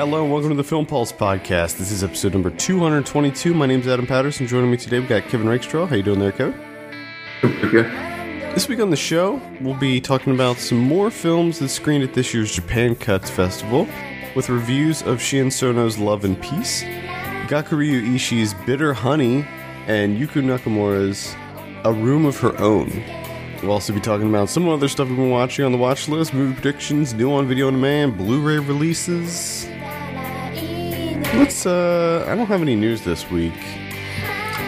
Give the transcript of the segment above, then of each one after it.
Hello and welcome to the Film Pulse podcast. This is episode number 222. My name is Adam Patterson. Joining me today, we've got Kevin Rakestraw. How you doing there, Kevin? Good. This week on the show, we'll be talking about some more films that screened at this year's Japan Cuts Festival, with reviews of Sion Sono's Love and Peace, Gakuryu Ishii's Bitter Honey, and Yuko Nakamura's A Room of Her Own. We'll also be talking about some other stuff we've been watching on the watch list, movie predictions, new on video on demand, Blu-ray releases. Let's uh I don't have any news this week.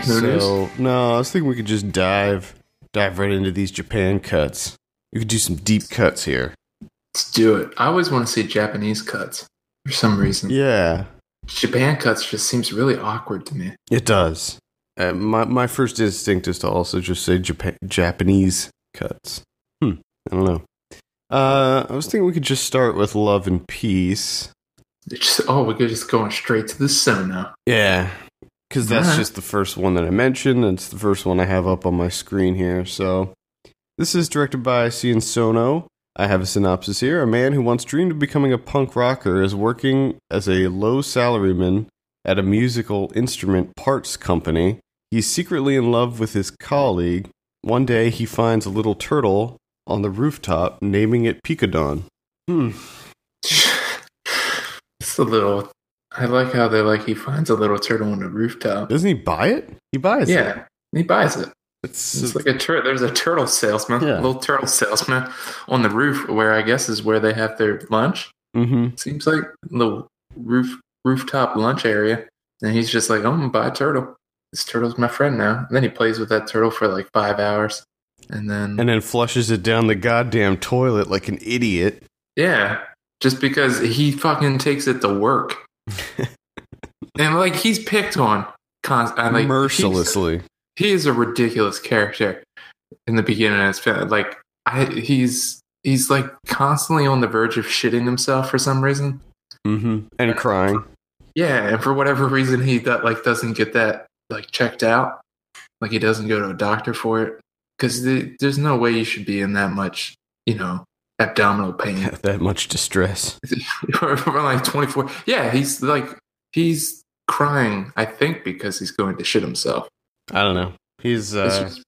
No so no, I was thinking we could just dive dive right into these Japan cuts. We could do some deep cuts here. Let's do it. I always want to see Japanese cuts for some reason. Yeah, Japan cuts just seems really awkward to me. it does. Uh, my my first instinct is to also just say Japan Japanese cuts. Hmm, I don't know. Uh, I was thinking we could just start with Love and Peace. It's just, oh, we're just going straight to the Sono. Yeah, because that's just the first one that I mentioned. It's the first one I have up on my screen here. So, this is directed by Sion Sono. I have a synopsis here. A man who once dreamed of becoming a punk rocker is working as a low salaryman at a musical instrument parts company. He's secretly in love with his colleague. One day, he finds a little turtle on the rooftop, naming it Picadon. Hmm. It's a little. I like how they're like he finds a little turtle on the rooftop. Doesn't he buy it? He buys it. Yeah, he buys it. It's, It's like a turtle. There's a turtle salesman, Yeah. a little turtle salesman on the roof, where I guess is where they have their lunch. mm-hmm. Seems like the roof rooftop lunch area, and he's just like, "Oh, I'm gonna buy a turtle. This turtle's my friend now." And then he plays with that turtle for like five hours, and then and then flushes it down the goddamn toilet like an idiot. yeah, just because he fucking takes it to work, and like he's picked on const- like, mercilessly. He is a ridiculous character in the beginning of his film. Like I, he's he's like constantly on the verge of shitting himself for some reason. hmm And crying. Yeah, and for whatever reason, he that like doesn't get that like checked out. Like he doesn't go to a doctor for it because the, there's no way you should be in that much, you know, abdominal pain that much distress. for, for like 24. Yeah, he's like he's crying. I think because he's going to shit himself. I don't know. He's uh, just-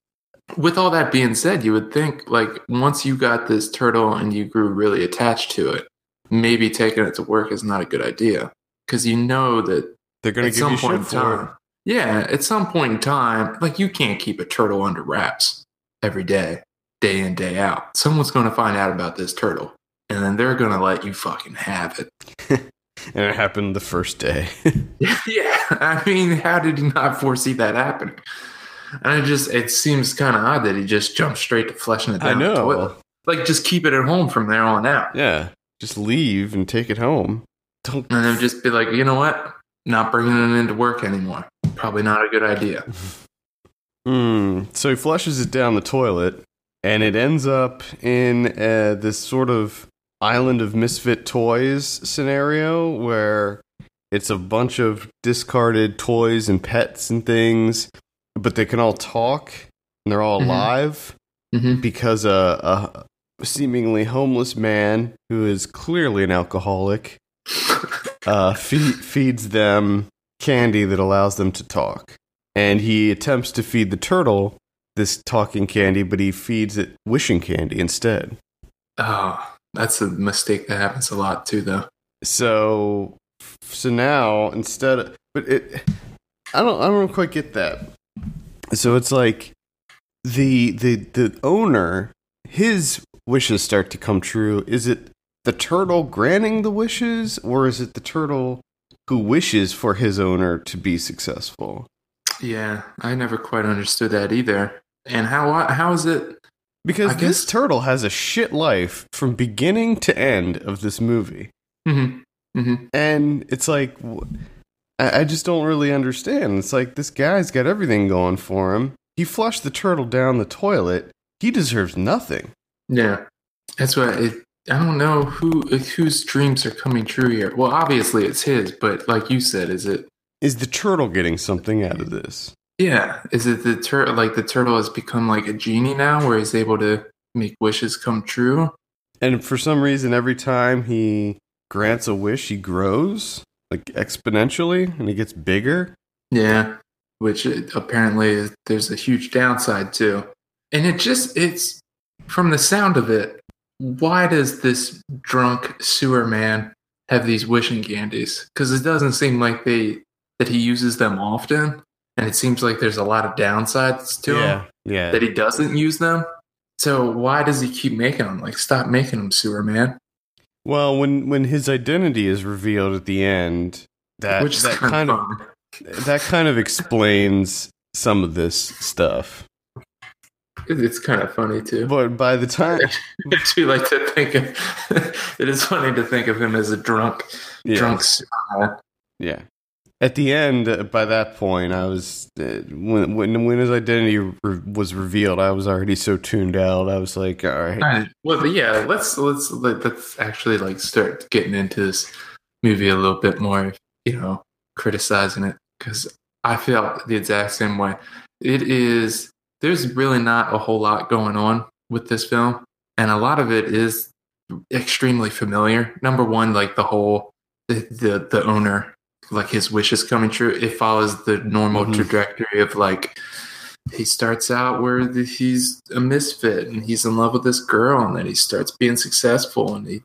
with all that being said, you would think like once you got this turtle and you grew really attached to it, maybe taking it to work is not a good idea because you know that they're gonna give some you point shit in for time. it. Yeah, at some point in time, like you can't keep a turtle under wraps every day, day in, day out. Someone's going to find out about this turtle, and then they're going to let you fucking have it. And it happened the first day. yeah, I mean, how did he not foresee that happening? And it just, it seems kind of odd that he just jumped straight to flushing it I down the know. toilet. Like, just keep it at home from there on out. yeah. Just leave and take it home. Don't. And then just be like, you know what? Not bringing it into work anymore. Probably not a good idea. Hmm. So he flushes it down the toilet, and it ends up in uh, this sort of island of misfit toys scenario where it's a bunch of discarded toys and pets and things, but they can all talk and they're all Mhm. alive hmm because a, a seemingly homeless man who is clearly an alcoholic uh, feed, feeds them candy that allows them to talk. And he attempts to feed the turtle this talking candy, but he feeds it wishing candy instead. Oh, that's a mistake that happens a lot too, though. So, so now instead, of, but it, I don't, I don't quite get that. So it's like the the the owner, his wishes start to come true. Is it the turtle granting the wishes, or is it the turtle who wishes for his owner to be successful? Yeah, I never quite understood that either. And how how is it? Because this turtle has a shit life from beginning to end of this movie. hmm hmm and it's like I, I just don't really understand. It's like this guy's got everything going for him. He flushed the turtle down the toilet. He deserves nothing. Yeah, that's what it. I don't know who whose dreams are coming true here. Well, obviously it's his, but like you said, is it? Is the turtle getting something out of this? Yeah, is it the tur Like the turtle has become like a genie now, where he's able to make wishes come true. And for some reason, every time he grants a wish, he grows like exponentially and he gets bigger. Yeah, which it, apparently is, there's a huge downside to. And it just, it's from the sound of it, why does this drunk sewer man have these wishing candies? Because it doesn't seem like they that he uses them often, and it seems like there's a lot of downsides to yeah, him yeah. that he doesn't use them. So why does he keep making them? Like, stop making them, sewer man. well, when when his identity is revealed at the end, that Which that kind, of of that kind of explains some of this stuff. It's kind of funny too. But by the time, I do like to think of. it is funny to think of him as a drunk, yeah, drunk sewer man. yeah. At the end, uh, by that point, I was uh, when when when his identity re- was revealed, I was already so tuned out. I was like, all right, Alright, Well, but yeah, let's let's let, let's actually like start getting into this movie a little bit more. You know, criticizing it because I felt the exact same way. It is there's really not a whole lot going on with this film, and a lot of it is extremely familiar. Number one, like the whole the the, the owner, like his wishes coming true. It follows the normal Mhm. trajectory of like he starts out where the, he's a misfit and he's in love with this girl, and then he starts being successful, and he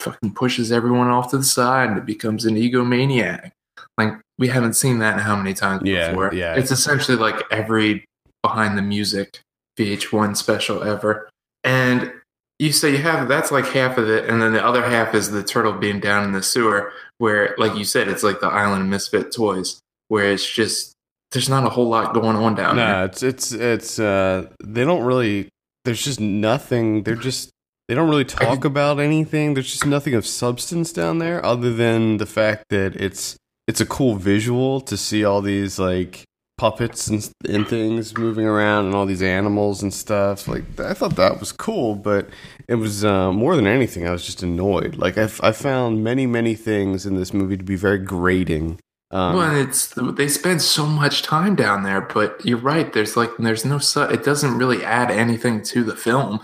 fucking pushes everyone off to the side, and it becomes an egomaniac. Like we haven't seen that how many times Yeah, before. yeah. It's essentially like every behind the music VH1 special ever. And you say you have that's like half of it, and then the other half is the turtle being down in the sewer, where, like you said, it's like the island of misfit toys, where it's just there's not a whole lot going on down no, there. it's it's it's uh, they don't really. There's just nothing. They're just they don't really talk about anything. There's just nothing of substance down there, other than the fact that it's it's a cool visual to see all these like puppets and, and things moving around and all these animals and stuff. Like I thought that was cool, but it was uh, more than anything. I was just annoyed. Like I, I found many many things in this movie to be very grating. Um, well, it's they spend so much time down there, but you're right. There's like there's no su- it doesn't really add anything to the film.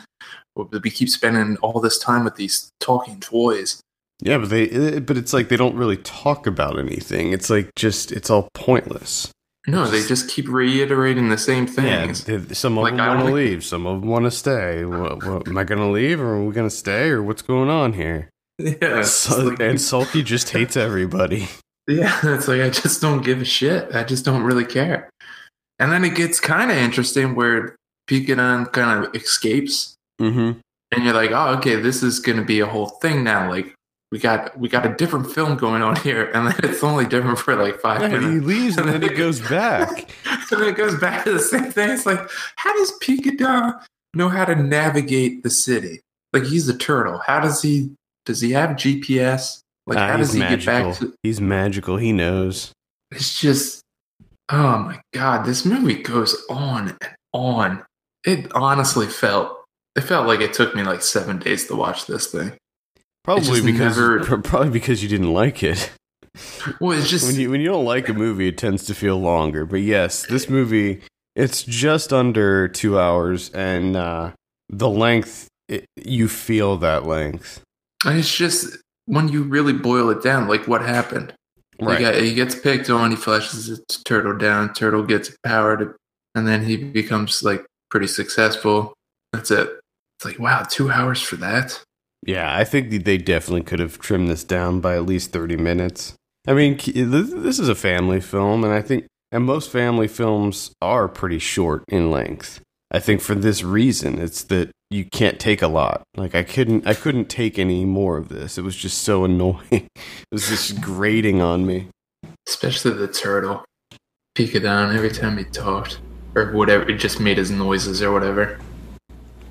We keep spending all this time with these talking toys. Yeah, but they but it's like they don't really talk about anything. It's like just it's all pointless. No, they just keep reiterating the same Yeah, things. they- some of Like, them want to leave, some of them want to stay. What, what, am I going to leave, or are we going to stay, or what's going on here? Yeah, So, like- and Sulky just hates everybody. Yeah, it's like I just don't give a shit. I just don't really care. And then it gets kind of interesting where Picadon kind of escapes, Mm-hmm. and you're like, oh, okay, this is going to be a whole thing now. Like we got we got a different film going on here, and then it's only different for like five Yeah, he leaves and then it goes back. and then it goes back to the same thing. It's like, how does Picadon know how to navigate the city? Like he's a turtle. How does he? Does he have GPS? Like Ah, how does he get back to? He's magical. He knows. it's just oh my god this movie goes on and on it honestly felt it felt like it took me like seven days to watch this thing Probably because never- probably because you didn't like it. well it's just when you when you don't like a movie, it tends to feel longer. But yes, this movie it's just under two hours, and uh, the length it, you feel that length. And it's just when you really boil it down like what happened He, got, he gets picked on he flushes his turtle down turtle gets powered and then he becomes like pretty successful that's it it's like wow two hours for that Yeah, I think they definitely could have trimmed this down by at least 30 minutes. I mean, this is a family film, and I think, and most family films are pretty short in length. I think for this reason, it's that you can't take a lot. Like I couldn't, I couldn't take any more of this. It was just so annoying. It was just grating on me. especially the turtle. Picadon every time he talked or whatever, it just made his noises or whatever.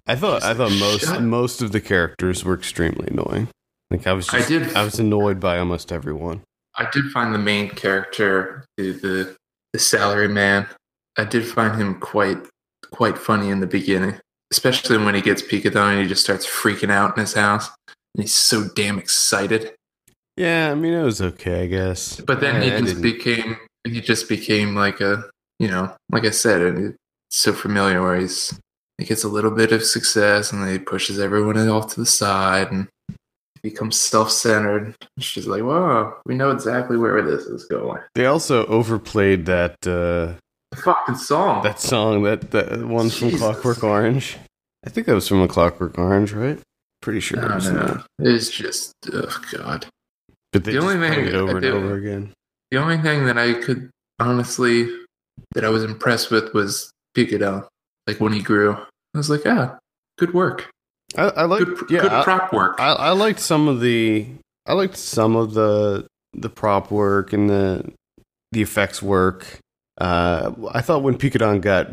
I thought, I thought most, Shut- most of the characters were extremely annoying. Like I was, I did- I was annoyed by almost everyone. I did find the main character, the the, the salary man. I did find him quite quite funny in the beginning, especially when he gets Picadon and he just starts freaking out in his house, and he's so damn excited. Yeah, I mean, it was okay, I guess. But then he just became he just became like a you know like I said, so familiar where he's he gets a little bit of success and then he pushes everyone off to the side and becomes self-centered. She's like, "Whoa, we know exactly where this is going." They also overplayed that uh, The fucking song. that song that that one from Clockwork Orange. I think that was from a Clockwork Orange, right? Pretty sure I it was don't that. know. It's just, oh god. But they The only thing- it over and over again. The only thing that I could honestly that I was impressed with was Picadon. Like when he grew, I was like, ah, good work. I, I like Good, yeah, good prop work. I, I liked some of the I liked some of the the prop work and the the effects work. Uh, I thought when Picadon got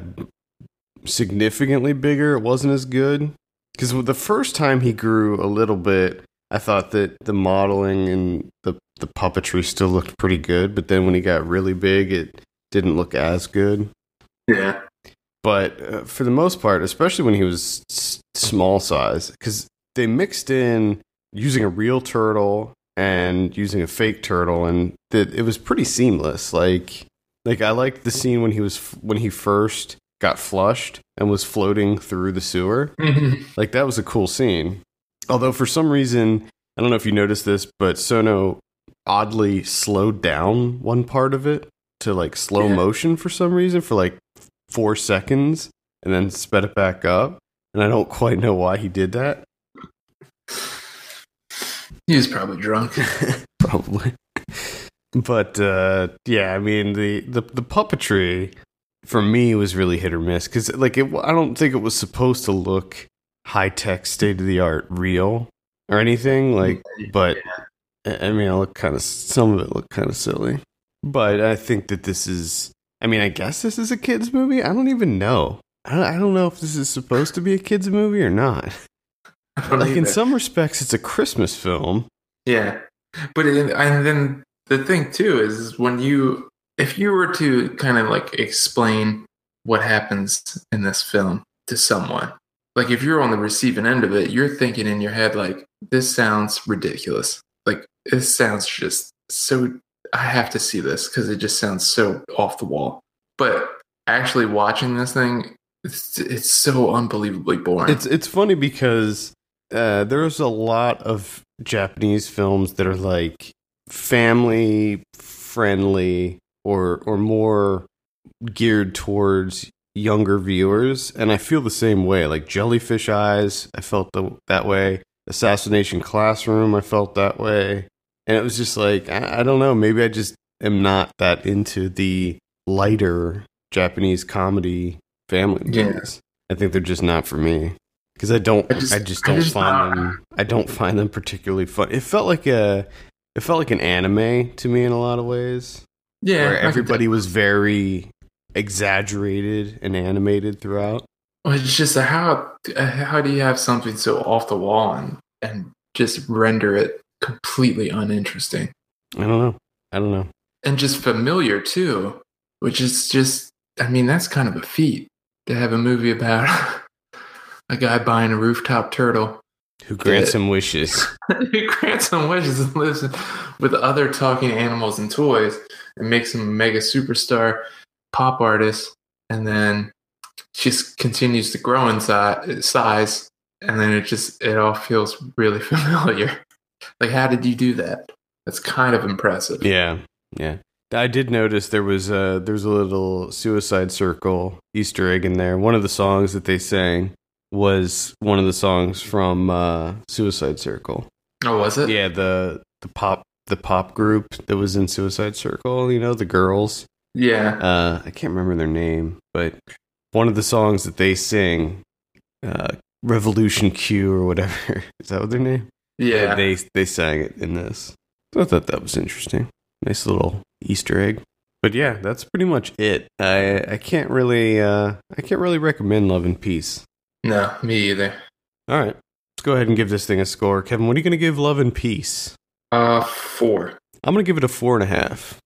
significantly bigger, it wasn't as good because the first time he grew a little bit, I thought that the modeling and the the puppetry still looked pretty good. But then when he got really big, it didn't look as good. yeah. But uh, for the most part, especially when he was s- small size, because they mixed in using a real turtle and using a fake turtle, and that it was pretty seamless. Like, like I liked the scene when he was f- when he first got flushed and was floating through the sewer. Mhm. Like that was a cool scene. Although for some reason, I don't know if you noticed this, but Sono oddly slowed down one part of it to like slow Yeah. motion for some reason for like four seconds and then sped it back up. And I don't quite know why he did that. He was probably drunk. Probably. But uh, yeah, I mean the, the the puppetry for me was really hit or miss because like it, I don't think it was supposed to look high tech, state of the art, real or anything like. But I I mean, I look kind of some of it looked kind of silly. But I think that this is. I mean, I guess this is a kids movie. I don't even know. I don't, I don't know if this is supposed to be a kids movie or not. Like in some respects, it's a Christmas film. Yeah, but it, and then the thing too is, is when you if you were to kind of like explain what happens in this film to someone, like if you're on the receiving end of it, you're thinking in your head like this sounds ridiculous. Like this sounds just so. I have to see this because it just sounds so off the wall. But actually watching this thing, it's, it's so unbelievably boring. It's it's funny because uh, there's a lot of Japanese films that are like family friendly or or more geared towards younger viewers, and I feel the same way. Like Jellyfish Eyes, I felt the, that way. Assassination Classroom, I felt that way, and it was just like I, I don't know. Maybe I just am not that into the lighter Japanese comedy family Yeah. movies. I think they're just not for me because I don't. I I just, just- don't just find not- them. I don't find them particularly fun. It felt like a. It felt like an anime to me in a lot of ways, yeah, where everybody was very exaggerated and animated throughout. It's just how how do you have something so off the wall and and just render it completely uninteresting I don't know. I don't know. and just familiar too, which is just I mean that's kind of a feat to have a movie about a guy buying a rooftop turtle Who grants Yeah. him wishes? who grants him wishes and lives with other talking animals and toys and makes him a mega superstar pop artist and then just continues to grow in si- size and then it just it all feels really familiar like how did you do that that's kind of impressive Yeah, yeah. I did notice there was a there was a little Suicide Circle Easter egg in there. One of the songs that they sang was one of the songs from uh, Suicide Circle. oh was it Yeah, the the pop the pop group that was in Suicide Circle. You know, the girls. yeah Uh, I can't remember their name, but one of the songs that they sing, uh, Revolution Q or whatever. Is that what their name? Yeah They they sang it in this. So I thought that was interesting. Nice little Easter egg. But yeah, that's pretty much it. I I can't really uh I can't really recommend Love and Peace. no me either All right. Let's go ahead and give this thing a score. Kevin, what are you gonna give Love and Peace? uh four I'm gonna give it a four and a half.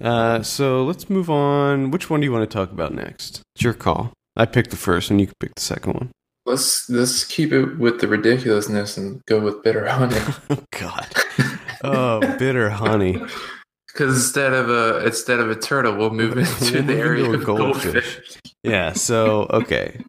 Uh so let's move on. Which one do you want to talk about next? It's your call. I picked the first one, you can pick the second one. Let's let's keep it with the ridiculousness and go with bitter honey Oh god. Oh, bitter honey. Because instead of a instead of a turtle, we'll move into We'll the move area into of goldfish. goldfish. Yeah, so okay.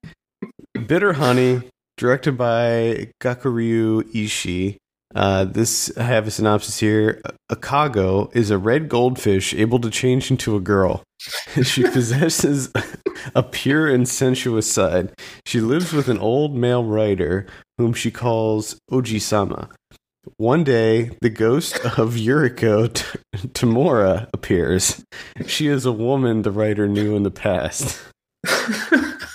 Bitter Honey, directed by Gakuryu Ishii. Uh, this I have a synopsis here. Akako is a red goldfish able to change into a girl. she possesses a pure and sensuous side. She lives with an old male writer whom she calls Oji-sama. One day, the ghost of Yuriko T- Tamura appears. She is a woman the writer knew in the past.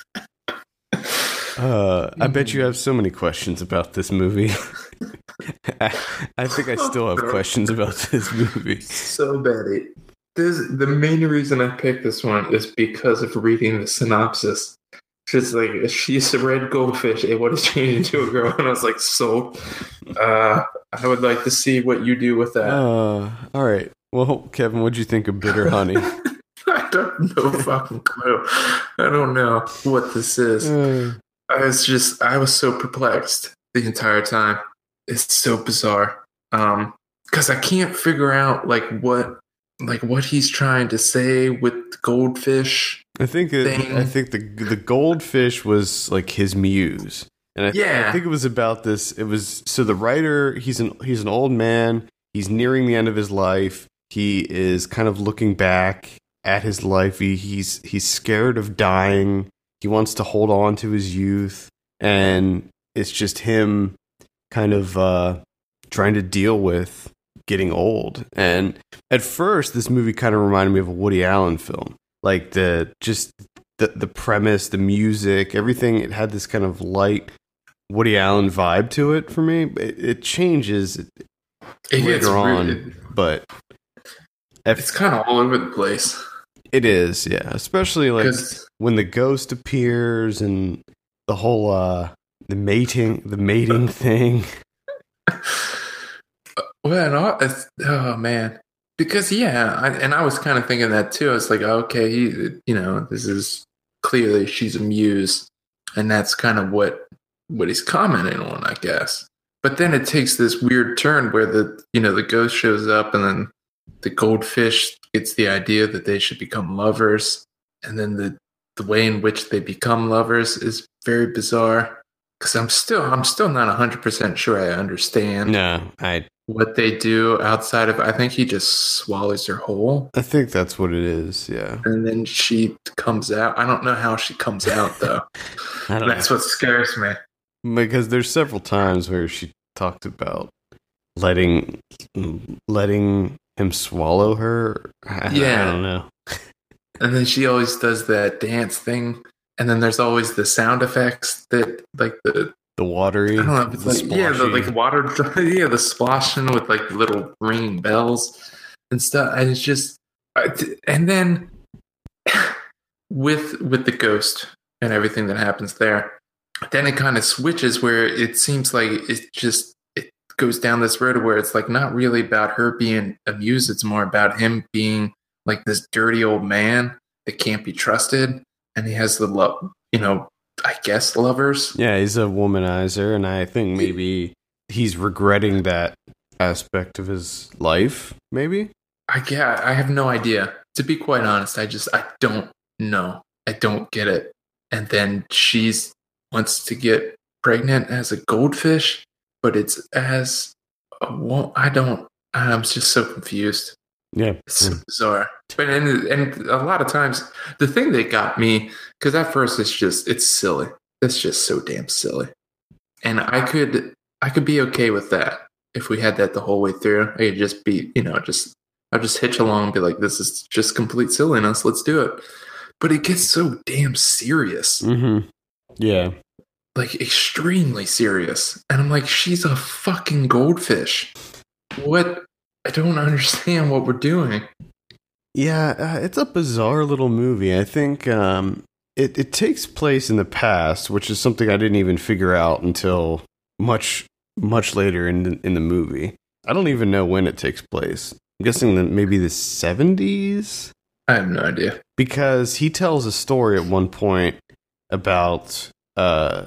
Uh, I bet you have so many questions about this movie. I, I think I still have questions about this movie. so bad. It, this, the main reason I picked this one is because of reading the synopsis. Just like she's a red goldfish able to change into a girl, and I was like, so. Uh, I would like to see what you do with that. Uh, all right. Well, Kevin, what'd you think of Bitter Honey? I don't know fucking clue. I don't know what this is. Uh, I was just I was so perplexed the entire time. It's so bizarre. Um because I can't figure out like what like what he's trying to say with goldfish. I think it, I think the the goldfish was like his muse, and I, Yeah. I think it was about this. It was so the writer he's an he's an old man. He's nearing the end of his life. He is kind of looking back at his life. He, he's he's scared of dying. He wants to hold on to his youth, and it's just him kind of uh, trying to deal with getting old. And at first, this movie kind of reminded me of a Woody Allen film, like the just the the premise, the music, everything. It had this kind of light Woody Allen vibe to it for me. It, it changes It later on, but if It's kind of all over the place. it is, yeah, especially like when the ghost appears and the whole uh the mating the mating thing. well, all, oh man, because yeah, I, and I was kind of thinking that too. I was like, okay, he, you know, this is clearly she's a muse, and that's kind of what what he's commenting on, I guess. But then it takes this weird turn where the you know the ghost shows up, and then the goldfish gets the idea that they should become lovers, and then the the way in which they become lovers is very bizarre. Because I'm still I'm still not hundred percent sure I understand No, I what they do outside of I think he just swallows her whole I think that's what it is. Yeah, and then she comes out. I don't know how she comes out though. I don't That's what scares me. because there's several times where she talked about letting letting him swallow her. I, Yeah. I don't know. And then she always does that dance thing. And then there's always the sound effects that like the The watery, I don't know if it's like yeah, the like water yeah, the splashing with like little ringing bells and stuff. And it's just and then with with the ghost and everything that happens there, then it kind of switches where it seems like it just it goes down this road where it's like not really about her being amused, it's more about him being like this dirty old man that can't be trusted. And he has the love you know, I guess lovers. yeah, he's a womanizer, and I think maybe he's regretting that aspect of his life. Maybe. I yeah, I have no idea. To be quite honest, I just I don't know. I don't get it. And then she's wants to get pregnant as a goldfish, but it's as a wo- I don't. I'm just so confused. Yeah. It's so bizarre. But and and a lot of times the thing that got me because at first it's just it's silly. It's just so damn silly. And I could I could be okay with that if we had that the whole way through. I could just be you know just I'll just hitch along and be like this is just complete silliness. Let's do it. But it gets so damn serious, Mm-hmm. Yeah. like extremely serious. And I'm like, she's a fucking goldfish. What? I don't understand what we're doing. Yeah, uh, it's a bizarre little movie. I think um, it it takes place in the past, which is something I didn't even figure out until much much later in the, in the movie. I don't even know when it takes place. I'm guessing that maybe the 70s I have no idea. because he tells a story at one point about uh,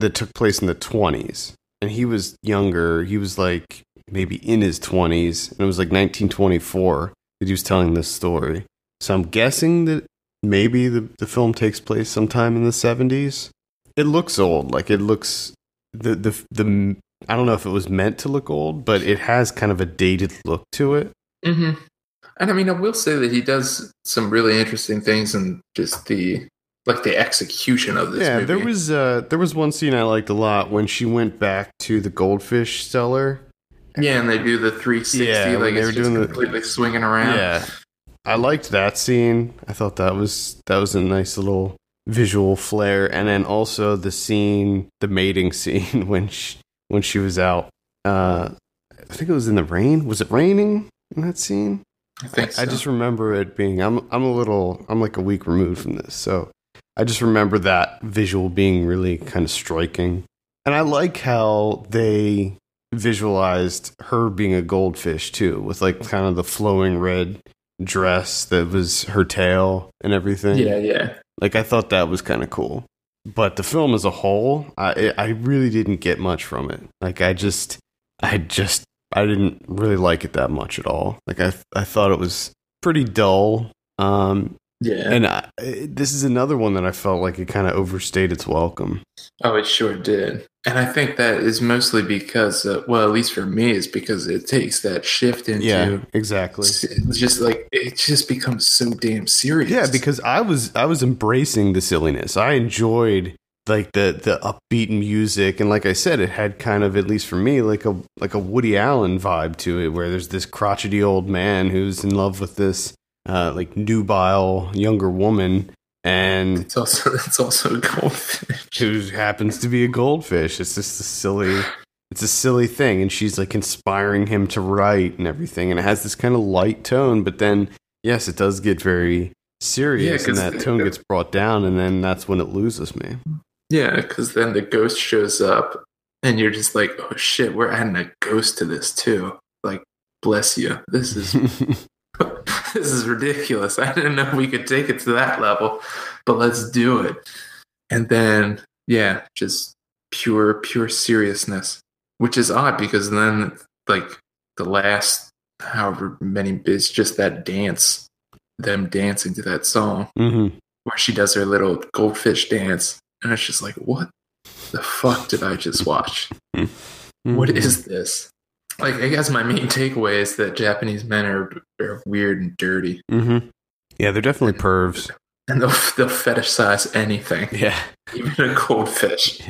that took place in the 20s, and he was younger. He was like maybe in his 20s, and it was like 1924 that he was telling this story. So I'm guessing that maybe the, the film takes place sometime in the 70s. It looks old, like it looks the the the I don't know if it was meant to look old, but it has kind of a dated look to it. hmm And I mean, I will say that he does some really interesting things and just the like the execution of this. yeah, movie. there was uh, there was one scene I liked a lot when she went back to the goldfish cellar. Yeah, and they do the 360, Yeah, like they were just doing the- completely swinging around. Yeah, I liked that scene. I thought that was that was a nice little visual flair, and then also the scene, the mating scene when she when she was out. Uh, I think it was in the rain. Was it raining in that scene? I think so. I just remember it being. I'm I'm a little. I'm like a week removed from this, so I just remember that visual being really kind of striking, and I like how they visualized her being a goldfish too, with like kind of the flowing red dress that was her tail and everything. yeah, yeah. Like I thought that was kind of cool. But the film as a whole, I I really didn't get much from it. Like I just I just I didn't really like it that much at all. Like I I thought it was pretty dull. Um Yeah. and I, this is another one that I felt like it kind of overstayed its welcome. oh, it sure did. And I think that is mostly because, uh, well, at least for me, is because it takes that shift into Yeah, exactly. just like it just becomes so damn serious. Yeah, because I was I was embracing the silliness. I enjoyed like the the upbeat music and like I said it had kind of at least for me like a like a Woody Allen vibe to it where there's this crotchety old man who's in love with this uh like nubile younger woman and it's also it's also a goldfish. who happens to be a goldfish. It's just a silly it's a silly thing and she's like inspiring him to write and everything and it has this kind of light tone but then yes it does get very serious Yeah, and that tone the- gets brought down and then that's when it loses me Yeah, because then the ghost shows up, and you're just like, oh shit, we're adding a ghost to this too. Like, bless you. This is this is ridiculous. I didn't know we could take it to that level, but let's do it. And then, yeah, just pure, pure seriousness, which is odd because then, like, the last however many it's just that dance, them dancing to that song hmm where she does her little goldfish dance. And it's just like, what the fuck did I just watch? What Mm-hmm. is this? Like, I guess my main takeaway is that Japanese men are, are weird and dirty, hmm yeah they're definitely pervs. And they'll, they'll fetishize anything, yeah. Even a goldfish.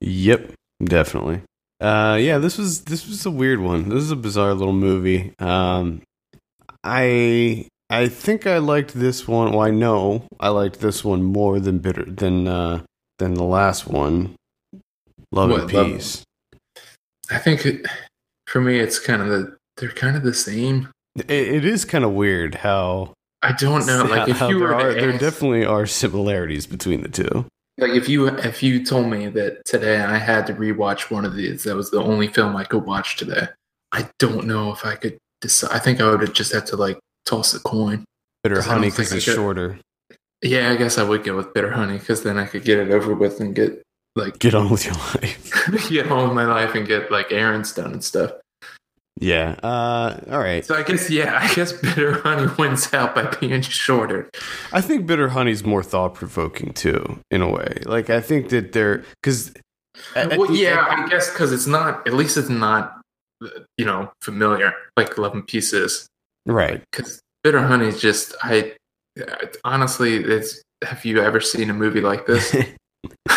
yep definitely. Uh yeah this was this was a weird one. This is a bizarre little movie. Um i i think i liked this one. Well i know i liked this one more than bitter than uh than the last one. Love and What, Love- peace. I think it, for me, it's kind of the they're kind of the same. it, it is kind of weird how I don't know. Like, if you there, were are, to there definitely are similarities between the two like if you if you told me that today I had to rewatch one of these, that was the only film I could watch today. I don't know if I could decide. I think I would have just had to like toss a coin. bitter honey because it's shorter Yeah, I guess I would go with bitter honey because then I could get it over with and get like get on with your life get home with my life and get like errands done and stuff. yeah uh all right So I guess yeah, I guess bitter honey wins out by being shorter. I think bitter honey's more thought provoking too, in a way. Like I think that they're because well, yeah, I guess because it's not. At least it's not. You know, familiar like Love and Peace is. right. Because bitter honey is just. I honestly, it's. Have you ever seen a movie like this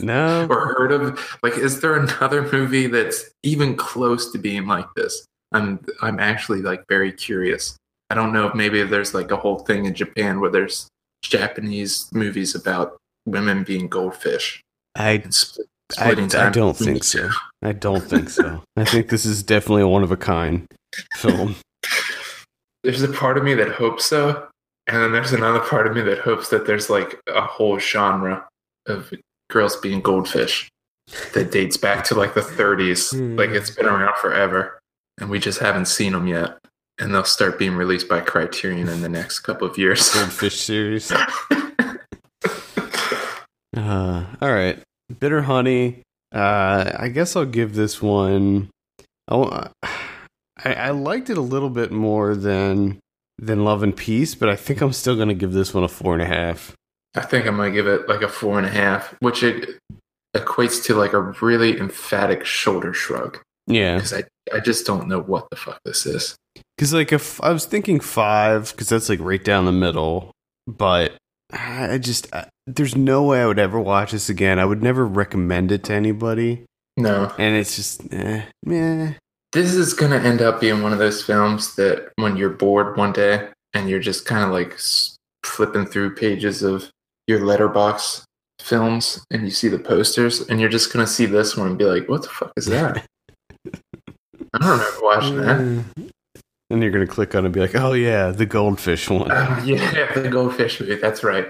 no, or heard of? Like, is there another movie that's even close to being like this? I'm. I'm actually like very curious. I don't know if maybe there's like a whole thing in Japan where there's Japanese movies about women being goldfish I split, I, I don't think so. I don't think so. I think this is definitely a one of a kind film. there's a part of me that hopes so and then there's another part of me that hopes that there's like a whole genre of girls being goldfish that dates back to like the 30s Hmm. like it's been around forever and we just haven't seen them yet and they'll start being released by criterion in the next couple of years Goldfish series. Uh, all right, bitter honey. Uh, I guess I'll give this one. I, I I liked it a little bit more than than Love and Peace, but I think I'm still gonna give this one a four and a half. I think i might give it like a four and a half which it equates to like a really emphatic shoulder shrug Yeah, because I I just don't know what the fuck this is. because like if I was thinking five, because that's like right down the middle, but I just I, there's no way I would ever watch this again. I would never recommend it to anybody, No, and it's just eh, meh. this is gonna end up being one of those films that when you're bored one day and you're just kind of like flipping through pages of your Letterboxd films and you see the posters and you're just gonna see this one and be like, "What the fuck is that?" I don't remember watching that. And you're gonna click on it and be like, oh yeah, the goldfish one. Oh, yeah, the goldfish movie. That's right.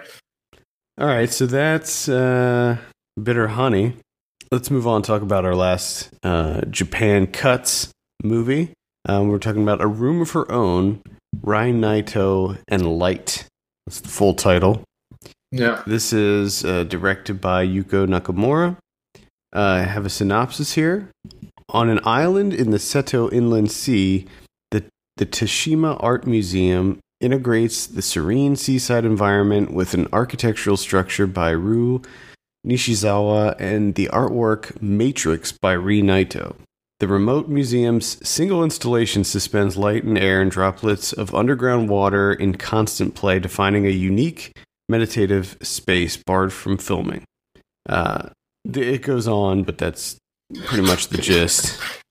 All right, so that's uh, Bitter Honey. Let's move on and talk about our last uh, Japan Cuts movie. Um, we're talking about A Room of Her Own, Ryan Naito and Light. That's the full title. Yeah. This is uh, directed by Yuko Nakamura. Uh, I have a synopsis here. On an island in the Seto Inland Sea, the, the Teshima Art Museum integrates the serene seaside environment with an architectural structure by Ryue Nishizawa and the artwork Matrix by Rei Naito. The remote museum's single installation suspends light and air and droplets of underground water in constant play, defining a unique meditative space barred from filming. Uh, it goes on, but that's pretty much the gist.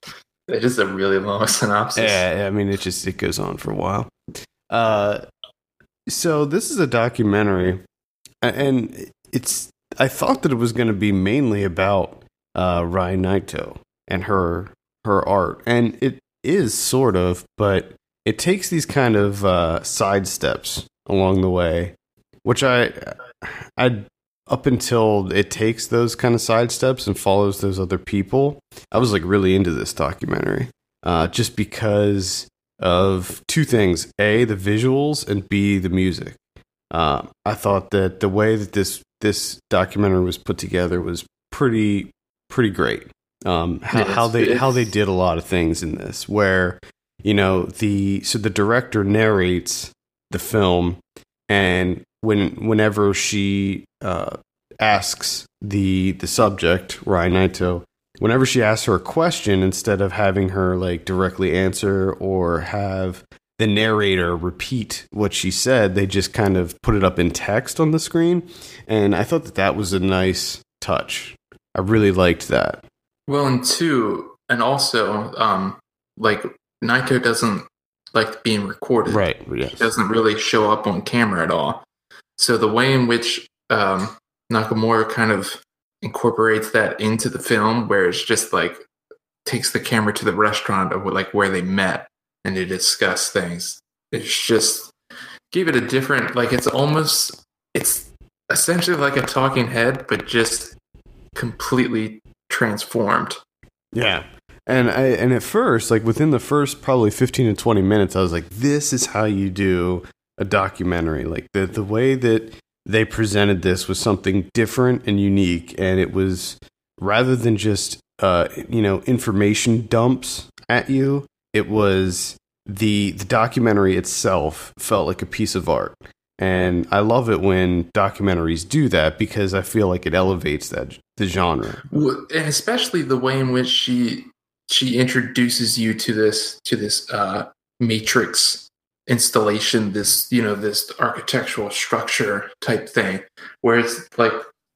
It is a really long synopsis. Yeah, I mean, it just it goes on for a while. Uh, so this is a documentary, and it's. I thought that it was going to be mainly about uh, Rai Naito and her her art, and it is sort of, but it takes these kind of uh, side steps along the way, which I I up until it takes those kind of side steps and follows those other people, I was like really into this documentary uh, just because of two things: a, the visuals, and b, the music. Uh, I thought that the way that this this documentary was put together was pretty pretty great. Um, how, how they how they did a lot of things in this, where you know the so the director narrates the film, and when whenever she uh, asks the the subject Ryan Naito, whenever she asks her a question, instead of having her like directly answer or have the narrator repeat what she said, they just kind of put it up in text on the screen, and I thought that that was a nice touch. I really liked that. Well, and two, and also, um, like Naito doesn't like being recorded. Right. He doesn't really show up on camera at all. So the way in which um, Nakamura kind of incorporates that into the film, where it's just like takes the camera to the restaurant of like where they met and they discuss things. It's just give it a different like it's almost it's essentially like a talking head, but just completely transformed. Yeah. And I and at first, like within the first probably fifteen to twenty minutes, I was like, "This is how you do a documentary." Like the the way that they presented this was something different and unique, and it was rather than just uh, you know information dumps at you, it was the the documentary itself felt like a piece of art. And I love it when documentaries do that because I feel like it elevates that the genre. And especially the way in which she she introduces you to this to this uh matrix installation this you know this architectural structure type thing where it's like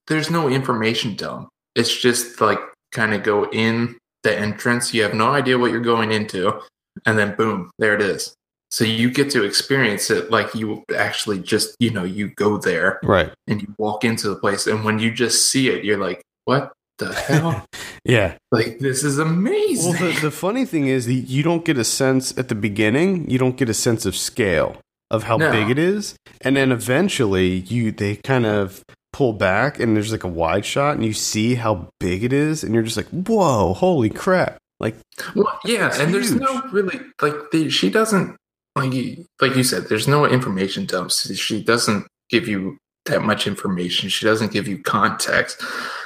there's no information dump. It's just like kind of go in the entrance. You have no idea what you're going into and then boom there it is. So you get to experience it like you actually just you know you go there Right. and you walk into the place and when you just see it you're like what the hell Yeah. like this is amazing Well, the, the funny thing is, that you don't get a sense at the beginning. You don't get a sense of scale of how No. big it is, and then eventually, you they kind of pull back, and there's like a wide shot, and you see how big it is, and you're just like, "Whoa, holy crap!" Like, well, yeah It's and there's no really like the, she doesn't like you, like you said there's no information dumps she doesn't give you that much information she doesn't give you context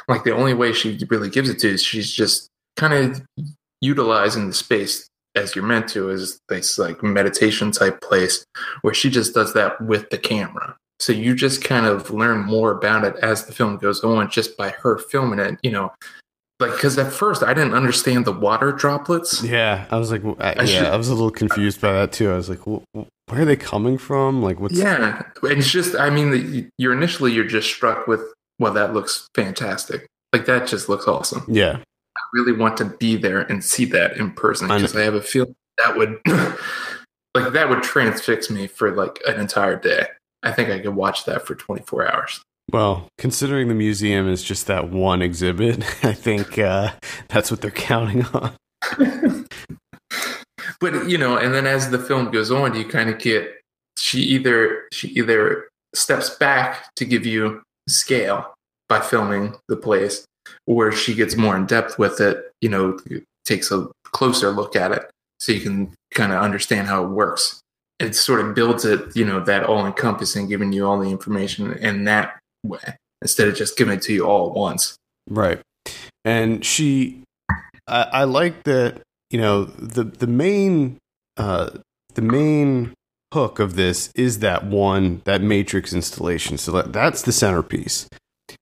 like the only way she really gives it to you is she's just kind of utilizing the space as you're meant to is this like meditation type place where she just does that with the camera So you just kind of learn more about it as the film goes on, just by her filming it. You know, like because at first I didn't understand the water droplets. Yeah, I was like, I, I yeah, should- I was a little confused by that too. I was like, where are they coming from? Like, what's Yeah, it's just I mean, you're initially you're just struck with well, that looks fantastic. Like that just looks awesome. yeah, I really want to be there and see that in person I because I have a feeling that would like that would transfix me for like an entire day. I think I could watch that for 24 hours. Well, considering the museum is just that one exhibit, I think uh, that's what they're counting on. but you know, and then as the film goes on, you kind of get she either she either steps back to give you scale by filming the place, or she gets more in depth with it. You know, takes a closer look at it so you can kind of understand how it works. It sort of builds it, you know, that all encompassing, giving you all the information in that way instead of just giving it to you all at once. Right. And she, I, I like that. You know, the the main, uh, the main hook of this is that one that matrix installation. So that, that's the centerpiece.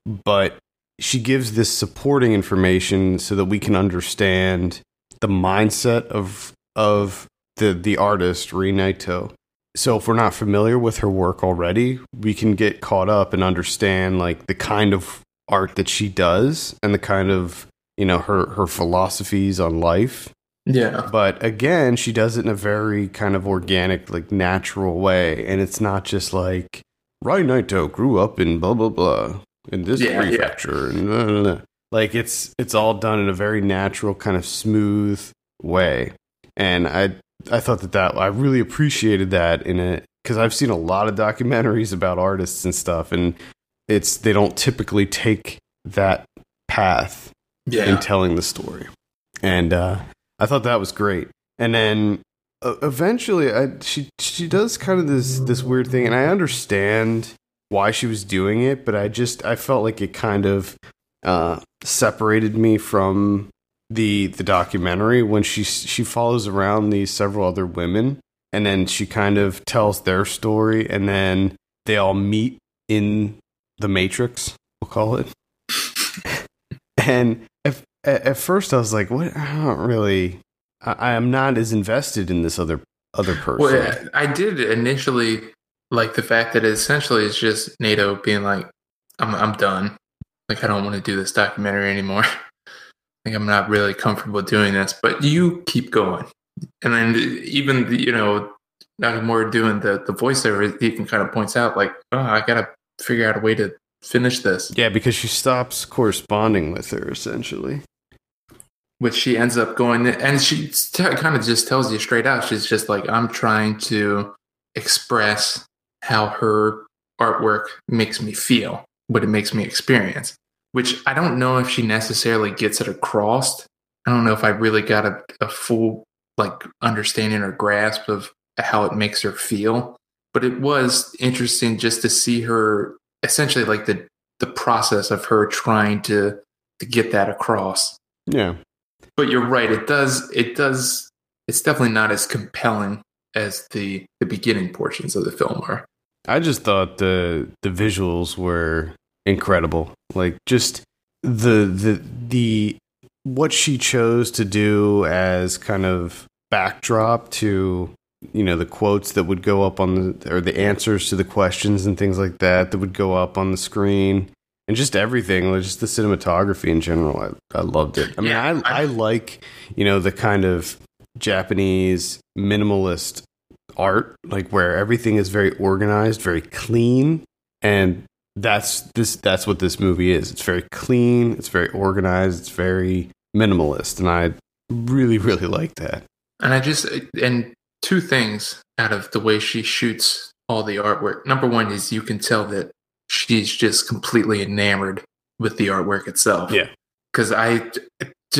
But she gives this supporting information so that we can understand the mindset of of the the artist Rei Naito. So if we're not familiar with her work already, we can get caught up and understand like the kind of art that she does and the kind of you know her her philosophies on life Yeah. but again she does it in a very kind of organic like natural way and it's not just like Rei Naito grew up in blah blah blah in this Yeah, yeah. prefecture and blah, blah, blah. like it's it's all done in a very natural kind of smooth way and I I thought that that I really appreciated that in it because I've seen a lot of documentaries about artists and stuff and it's they don't typically take that path Yeah. in telling the story. And uh, I thought that was great. And then uh, eventually, I, she she does kind of this this weird thing, and I understand why she was doing it, but I just I felt like it kind of uh, separated me from the the documentary when she she follows around these several other women, and then she kind of tells their story, and then they all meet in the Matrix. We'll call it. And at, at first, I was like, "What? I don't really. I, am not as invested in this other other person." Well, I did initially like the fact that essentially it's just Naito being like, "I'm I'm done. Like I don't want to do this documentary anymore. like I'm not really comfortable doing this." But you keep going, and then even the, you know Nakamura doing the the voiceover, can kind of points out like, "Oh, I gotta figure out a way to finish this," yeah, because she stops corresponding with her essentially. which she ends up going and she t- kind of just tells you straight out. She's just like, "I'm trying to express how her artwork makes me feel, what it makes me experience. Which I don't know if she necessarily gets it across. I don't know if I really got a, a full like understanding or grasp of how it makes her feel. But it was interesting just to see her essentially like the the process of her trying to to get that across. Yeah, But you're right, it does it does it's definitely not as compelling as the the beginning portions of the film are. I just thought the the visuals were incredible. Like just the the the what she chose to do as kind of backdrop to you know the quotes that would go up on the or the answers to the questions and things like that that would go up on the screen. And just everything like just the cinematography in general I, I loved it. I mean Yeah, I, I I- like you know the kind of japanese minimalist art like where everything is very organized very clean. And that's this that's what this movie is. It's very clean it's very organized it's very minimalist. And i really really like that. And I just and two things out of the way she shoots all the artwork. Number one is you can tell that she's just completely enamored with the artwork itself. Yeah. Because I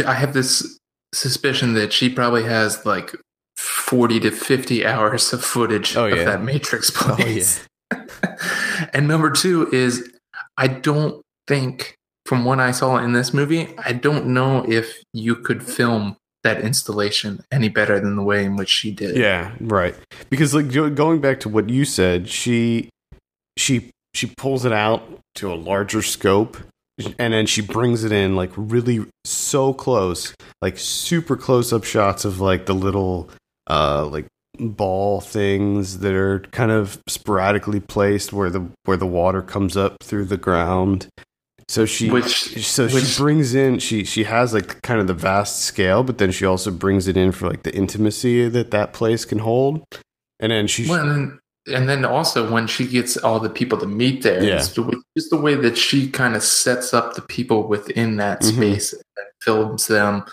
I have this suspicion that she probably has like forty to fifty hours of footage Oh, of yeah. that Matrix Oh, place. and number two is I don't think from what I saw in this movie, I don't know if you could film that installation any better than the way in which she did. Yeah, right. Because like going back to what you said, she she she pulls it out to a larger scope and then she brings it in like really so close like super close up shots of like the little uh like ball things that are kind of sporadically placed where the where the water comes up through the ground so she Which- so which- she brings in she she has like kind of the vast scale but then she also brings it in for like the intimacy that that place can hold and then she Well, and then, and then also when she gets all the people to meet there, Yeah. it's the- just the way that she kind of sets up the people within that Mhm. space and films them,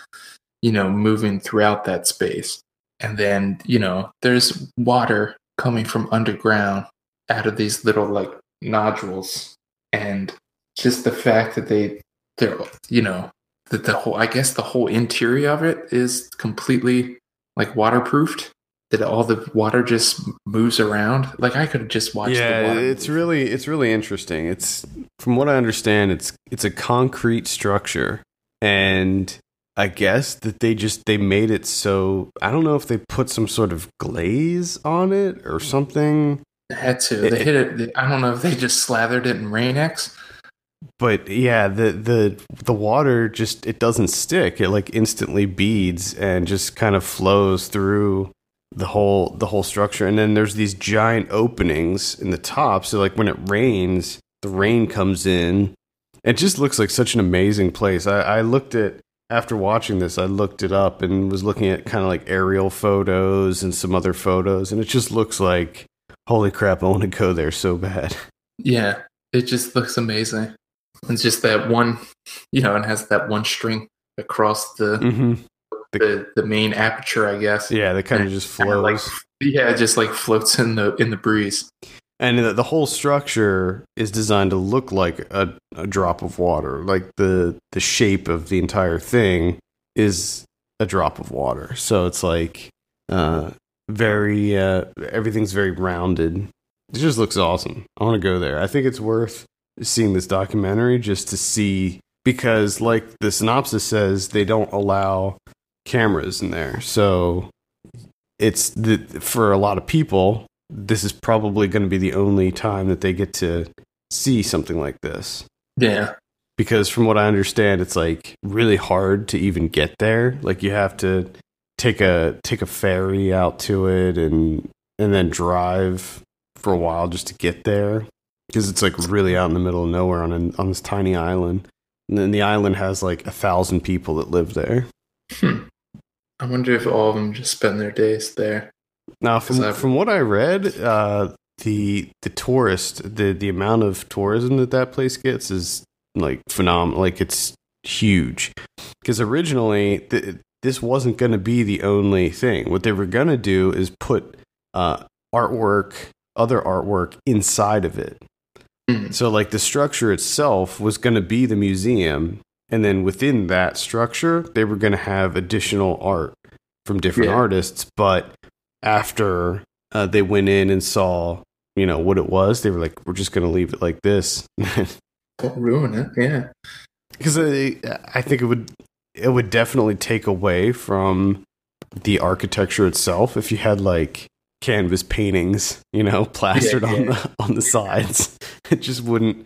you know, moving throughout that space. And then, you know, there's water coming from underground out of these little like nodules. And just the fact that they, they're, you know, that the whole, I guess the whole interior of it is completely like waterproofed that all the water just moves around. Like I could have just watched the yeah water. it's move. really it's really interesting it's from what i understand it's it's a concrete structure and i guess that they just they made it so i don't know if they put some sort of glaze on it or something They had to. They hit it. I don't know if they just slathered it in Rain-X. But yeah the the the water just it doesn't stick. It like instantly beads and just kind of flows through the whole the whole structure. And then there's these giant openings in the top. So like when it rains the rain comes in. It just looks like such an amazing place. I, I looked at after watching this i looked it up and was looking at kind of like aerial photos and some other photos. And it just looks like holy crap i want to go there so bad. Yeah, it just looks amazing. It's just that one, you know, and has that one string across the hmm the, the main aperture, I guess. yeah that kind of just Kinda like- flows. Yeah, it just like floats in the in the breeze. and the, the whole structure is designed to look like a, a drop of water. Like the the shape of the entire thing is a drop of water. So it's like uh very uh everything's very rounded. It just looks awesome. I want to go there. I think it's worth seeing this documentary just to see because like the synopsis says they don't allow cameras in there. So it's the for a lot of people this is probably going to be the only time that they get to see something like this. Yeah, because from what i understand it's like really hard to even get there. Like you have to take a take a ferry out to it and and then drive for a while just to get there because it's like really out in the middle of nowhere on an, on this tiny island and then the island has like a thousand people that live there Hmm. I wonder if all of them just spend their days there. Now, from I've- from what I read, uh, the the tourist the the amount of tourism that that place gets is like phenomenal. Like it's huge. Because originally, th- this wasn't going to be the only thing. What they were going to do is put uh, artwork, other artwork inside of it. Hmm. So, like the structure itself was going to be the museum, and then within that structure, they were going to have additional art from different Yeah. artists. But after uh, they went in and saw, you know, what it was, they were like, "We're just going to leave it like this," Don't ruin it. Yeah. because I, I think it would it would definitely take away from the architecture itself if you had like canvas paintings, you know, plastered on yeah. the on the sides. It just wouldn't.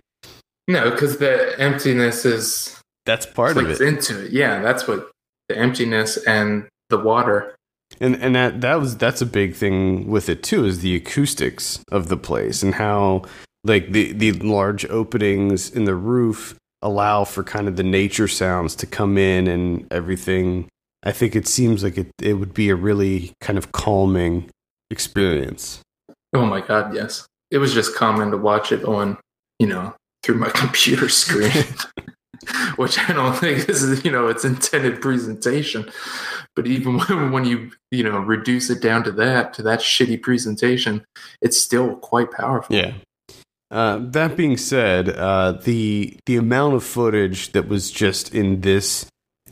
No, because the emptiness is That's part of it. into it. Yeah, that's what the emptiness and the water. and and that that was that's a big thing with it too is the acoustics of the place and how like the the large openings in the roof allow for kind of the nature sounds to come in and everything i think it seems like it it would be a really kind of calming experience Oh my god, yes. It was just common to watch it on, you know, through my computer screen. Which I don't think is, you know, its intended presentation. But even when, when you, you know, reduce it down to that, to that shitty presentation, it's still quite powerful. Yeah. Uh, that being said, uh, the the amount of footage that was just in this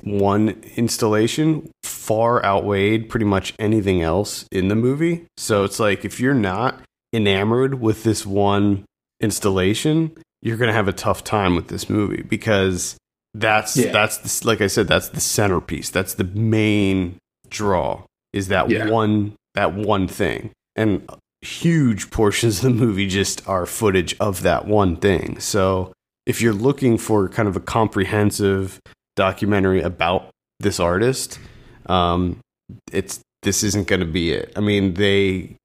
one installation far outweighed pretty much anything else in the movie. So it's like if you're not enamored with this one installation, you're gonna have a tough time with this movie because that's Yeah. that's the, like I said, that's the centerpiece. That's the main draw. Is that Yeah. one that one thing. And huge portions of the movie just are footage of that one thing. So if you're looking for kind of a comprehensive documentary about this artist, um, it's this isn't going to be it. I mean, they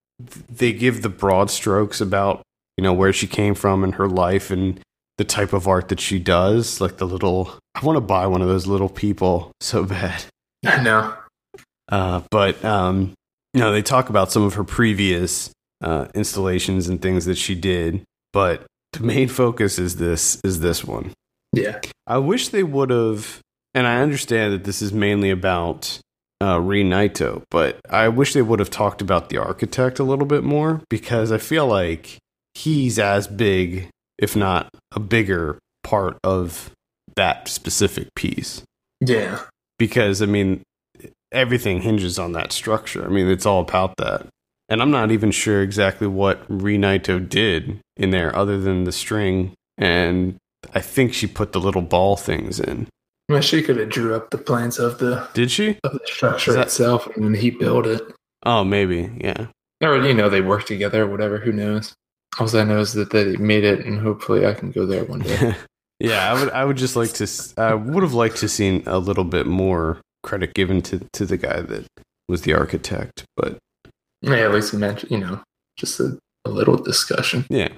they give the broad strokes about you know where she came from and her life and the type of art that she does, like the little. I want to buy one of those little people so bad. I know. Uh, but um, you know, they talk about some of her previous uh, installations and things that she did, but the main focus is this is this one. Yeah. I wish they would have, and I understand that this is mainly about uh, Rei Naito, but I wish they would have talked about the architect a little bit more because I feel like he's as big, if not a bigger part of that specific piece. Yeah. Because I mean, everything hinges on that structure. I mean, it's all about that. And I'm not even sure exactly what Rei Naito did in there other than the string. And I think she put the little ball things in. Well, she could have drew up the plans of the Did she? of the structure that- itself, and then he built it. Oh, maybe. Yeah. Or you know, they work together, or whatever. Who knows? All I know is that they made it, and hopefully, I can go there one day. yeah, I would. I would just like to. I would have liked to seen a little bit more credit given to to the guy that was the architect. But yeah, at least mention, you know, just a, a little discussion. yeah, yeah.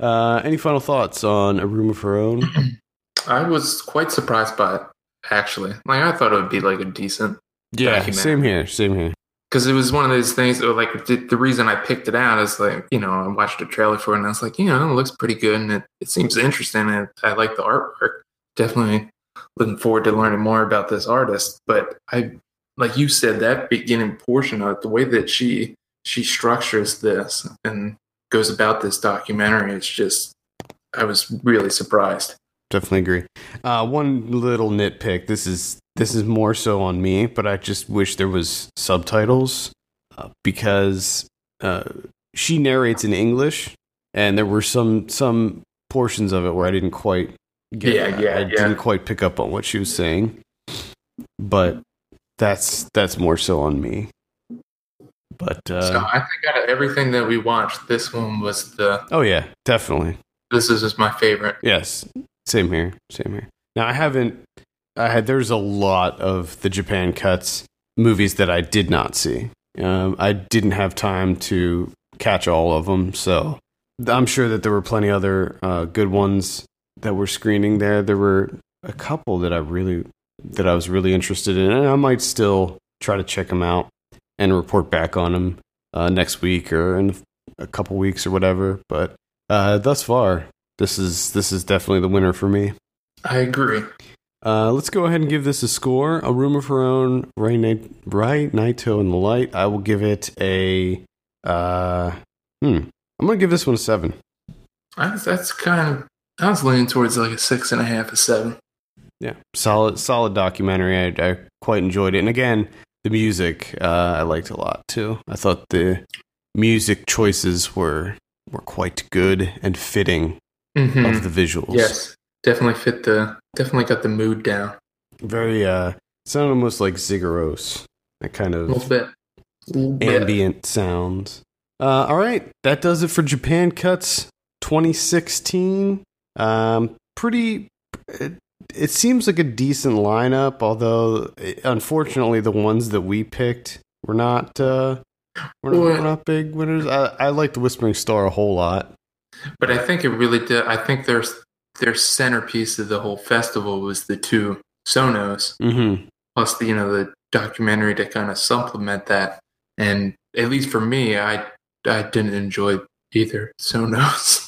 Uh, any final thoughts on a room of her own? I was quite surprised by it, actually. Like I thought it would be like a decent Yeah, Documentary. same here. Same here. because it was one of those things. Or like the, the reason I picked it out is like you know I watched a trailer for it and I was like, you know, it looks pretty good and it, it seems interesting and I like the artwork. Definitely looking forward to learning more about this artist. But I, like you said, that beginning portion of it, the way that she she structures this and goes about this documentary, it's just I was really surprised. Definitely agree. Uh, one little nitpick. This is this is more so on me, but I just wish there was subtitles uh, because uh, she narrates in English, and there were some some portions of it where I didn't quite get. Yeah, yeah, I yeah. didn't quite pick up on what she was saying, but that's that's more so on me. But uh, so I think out of everything that we watched, this one was the oh yeah, definitely. this is just my favorite. Yes, same here. Same here. Now I haven't. I had. There's a lot of the Japan cuts movies that I did not see. Um, I didn't have time to catch all of them, so I'm sure that there were plenty other uh, good ones that were screening there. There were a couple that I really that I was really interested in, and I might still try to check them out and report back on them uh, next week or in a couple weeks or whatever. But uh, thus far, this is this is definitely the winner for me. I agree. Uh, let's go ahead and give this a score. A room of her own. Rei, Na- Naito in the light. I will give it a. Uh, hmm. I'm gonna give this one a seven. I, that's kind of. I was leaning towards like a six and a half, a seven. Yeah, solid, solid documentary. I, I quite enjoyed it, and again, the music uh, I liked a lot too. I thought the music choices were were quite good and fitting Mm-hmm. of the visuals. Yes, definitely fit the. Definitely got the mood down very. Uh, sounded almost like Sigur Rós. That kind of little bit. Little bit. ambient sounds. Uh, all right, that does it for Japan Cuts 2016. Um, pretty. It, it seems like a decent lineup, although eh, unfortunately the ones that we picked were not. Uh, we're not, we're not big winners. I, I like the Whispering Star a whole lot. But I think it really did. I think there's their centerpiece of the whole festival was the two sonos, Mm-hmm. plus the you know the documentary to kind of supplement that. And at least for me, I I didn't enjoy either sonos.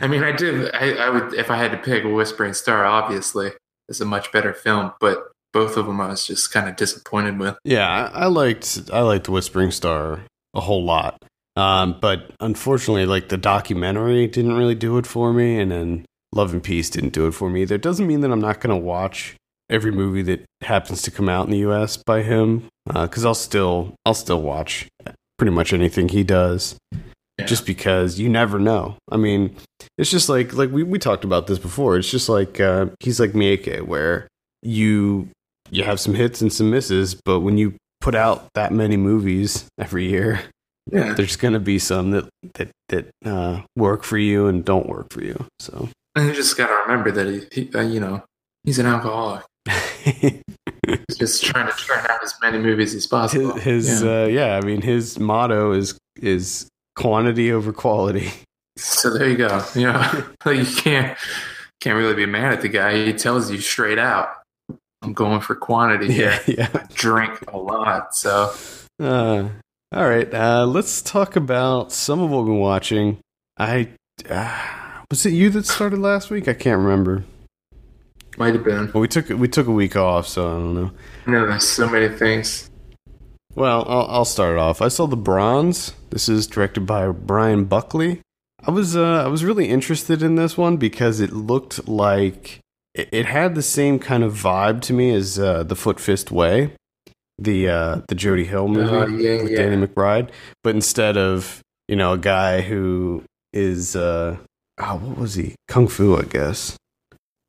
I mean, I did. I, I would if I had to pick a Whispering Star. Obviously, is a much better film, but both of them I was just kind of disappointed with. Yeah, I, liked I liked Whispering Star a whole lot. Um, but unfortunately, like the documentary didn't really do it for me, and then Love and Peace didn't do it for me. It doesn't mean that I'm not going to watch every movie that happens to come out in the U.S. by him, because I'll still I'll still watch pretty much anything he does, Yeah. just because you never know. I mean, it's just like like we we talked about this before. It's just like uh, he's like Miike, where you you have some hits and some misses, but when you put out that many movies every year, Yeah. there's going to be some that that that uh, work for you and don't work for you. So And you just got to remember that he, he uh, you know, he's an alcoholic. He's just trying to turn out as many movies as possible. his, his Yeah. uh, yeah, I mean his motto is is quantity over quality. so there you go. You know, you can't can't really be mad at the guy. He tells you straight out, "I'm going for quantity yeah. I drink a lot." So Uh, all right, uh, let's talk about some of what we've been watching. I uh, was it you that started last week? I can't remember. might have been. Well, we took we took a week off, so I don't know. Know, there's so many things. Well, I'll, I'll start it off. I saw The Bronze. This is directed by Bryan Buckley. I was uh, I was really interested in this one because it looked like it, it had the same kind of vibe to me as uh, The Foot Fist Way, the uh, the Jody Hill movie Oh, yeah, with yeah. Danny McBride. But instead of you know a guy who is uh, oh what was he kung fu I guess,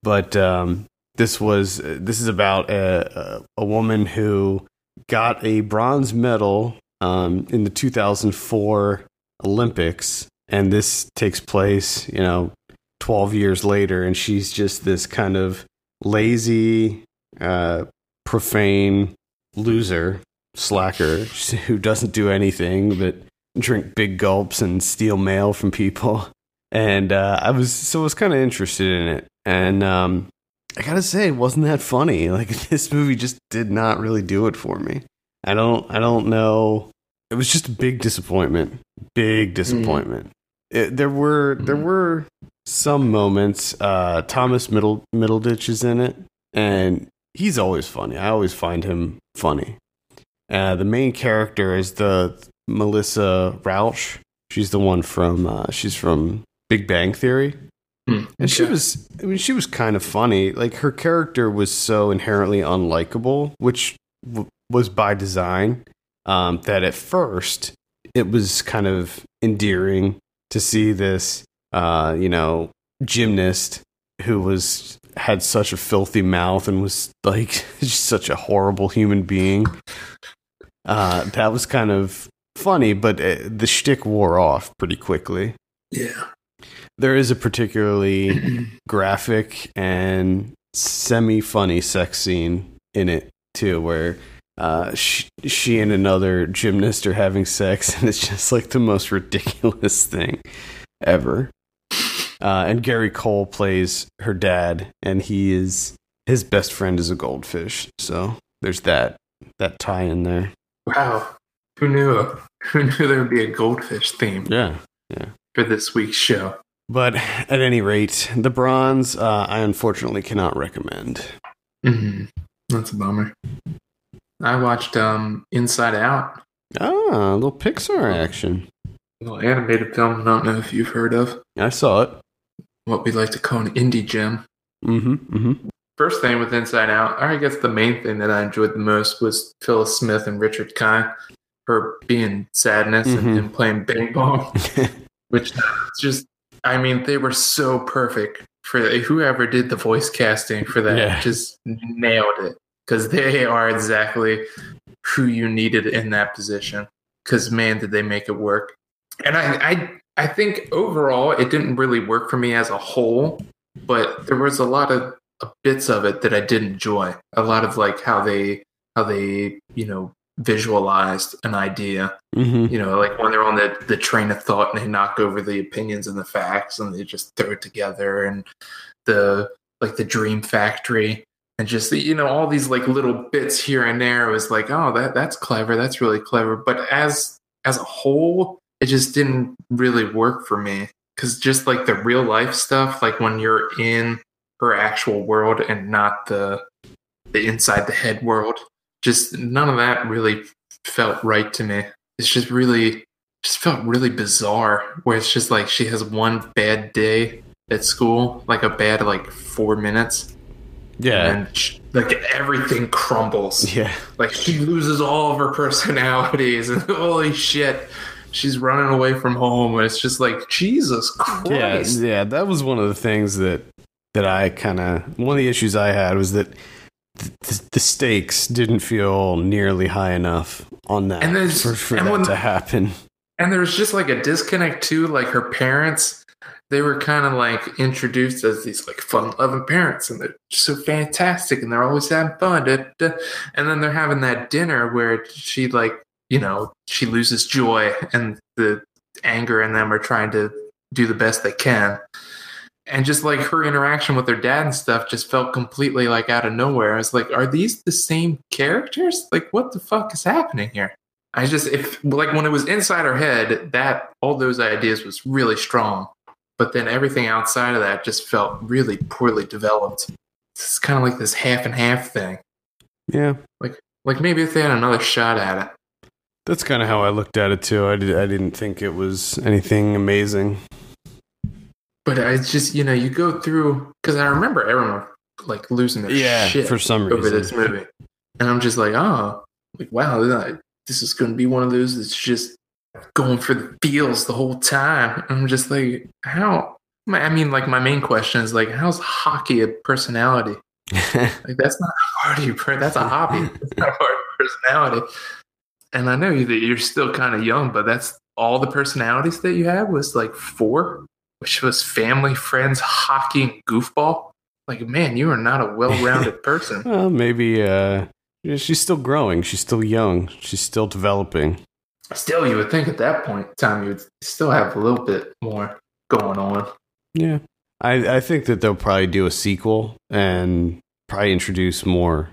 but um, this was this is about a, a, a woman who got a bronze medal um, in the 2004 Olympics, and this takes place, you know, 12 years later, and she's just this kind of lazy, uh, profane loser, slacker who doesn't do anything but drink big gulps and steal mail from people. And uh, I was so I was kind of interested in it, and um, I gotta say, wasn't that funny. Like this movie just did not really do it for me. I don't I don't know. It was just a big disappointment. Big disappointment. It, there were there were some moments. Uh, Thomas Middle Middleditch is in it, and he's always funny. I always find him funny. Uh, the main character is the Melissa Rauch. She's the one from uh, she's from Big Bang Theory. Hmm, And she was, I mean, she was kind of funny. Like her character was so inherently unlikable, which w- was by design. Um, that at first it was kind of endearing to see this, uh, you know, gymnast who was had such a filthy mouth and was like such a horrible human being. Uh, that was kind of funny, but uh, the shtick wore off pretty quickly Yeah. there is a particularly graphic and semi-funny sex scene in it too where uh, she, she and another gymnast are having sex and it's just like the most ridiculous thing ever uh, and gary cole plays her dad and he is his best friend is a goldfish so there's that that tie in there Wow. Who knew? Who knew there would be a goldfish theme yeah yeah. for this week's show? but at any rate the bronze uh, i unfortunately cannot recommend hmm That's a bummer. I watched um, Inside Out, Ah, a little Pixar action. a little animated film. I don't know if you've heard of I saw it. what we like to call an indie gem. Mm-hmm. Mm-hmm. First thing with Inside Out, or I guess the main thing that I enjoyed the most was Phyllis Smith and Richard Kind, her being sadness Mhm. and, and playing bing bong, which just, I mean, they were so perfect for whoever did the voice casting for that. Yeah. Just nailed it because they are exactly who you needed in that position. Because man, did they make it work! And I, I, I think overall it didn't really work for me as a whole, but there was a lot of uh, bits of it that I did enjoy. A lot of like how they, how they, you know, visualized an idea Mm-hmm. you know, like when they're on the, the train of thought and they knock over the opinions and the facts and they just throw it together and the like the dream factory and just you know all these like little bits here and there was like oh that that's clever that's really clever. But as as a whole it just didn't really work for me. Because just like the real life stuff like when you're in her actual world and not the the inside the head world just none of that really felt right to me. It's just really just felt really bizarre where it's just like she has one bad day at school like a bad like four minutes Yeah. and sh like everything crumbles Yeah. like she loses all of her personalities and holy shit she's running away from home and it's just like jesus christ Yeah. yeah, That was one of the things that that I kind of one of the issues I had was that th- th- the stakes didn't feel nearly high enough on that And there's- for, for and that when- to happen. And there was just like a disconnect too. Like her parents, they were kind of like introduced as these like fun loving parents and they're so fantastic and they're always having fun. Da, da. And then they're having that dinner where she like, you know, she loses joy and the anger in them are trying to do the best they can. And just like her interaction with her dad and stuff just felt completely like out of nowhere. I was like, are these the same characters? Like, what the fuck is happening here? I just, if like when it was inside her head, that all those ideas was really strong. But then everything outside of that just felt really poorly developed. It's kind of like this half and half thing. Yeah, Like like maybe if they had another shot at it. that's kind of how I looked at it too. I did, I didn't think it was anything amazing. But I just, you know, you go through because I remember everyone like losing their Yeah, shit for some reason over this movie, and I'm just like, oh, like wow, this is going to be one of those that's just going for the feels the whole time. I'm just like, how? I mean, like my main question is like, how's hockey a personality? Like that's not a part of That's a hobby. That's not a part of personality. And I know that you're still kind of young, but that's all the personalities that you had was like four, which was family, friends, hockey, and goofball. Like, man, you are not a well-rounded person. well, maybe uh, she's still growing. She's still young. She's still developing. Still, you would think at that point in time you would still have a little bit more going on. Yeah, I, I think that they'll probably do a sequel and probably introduce more.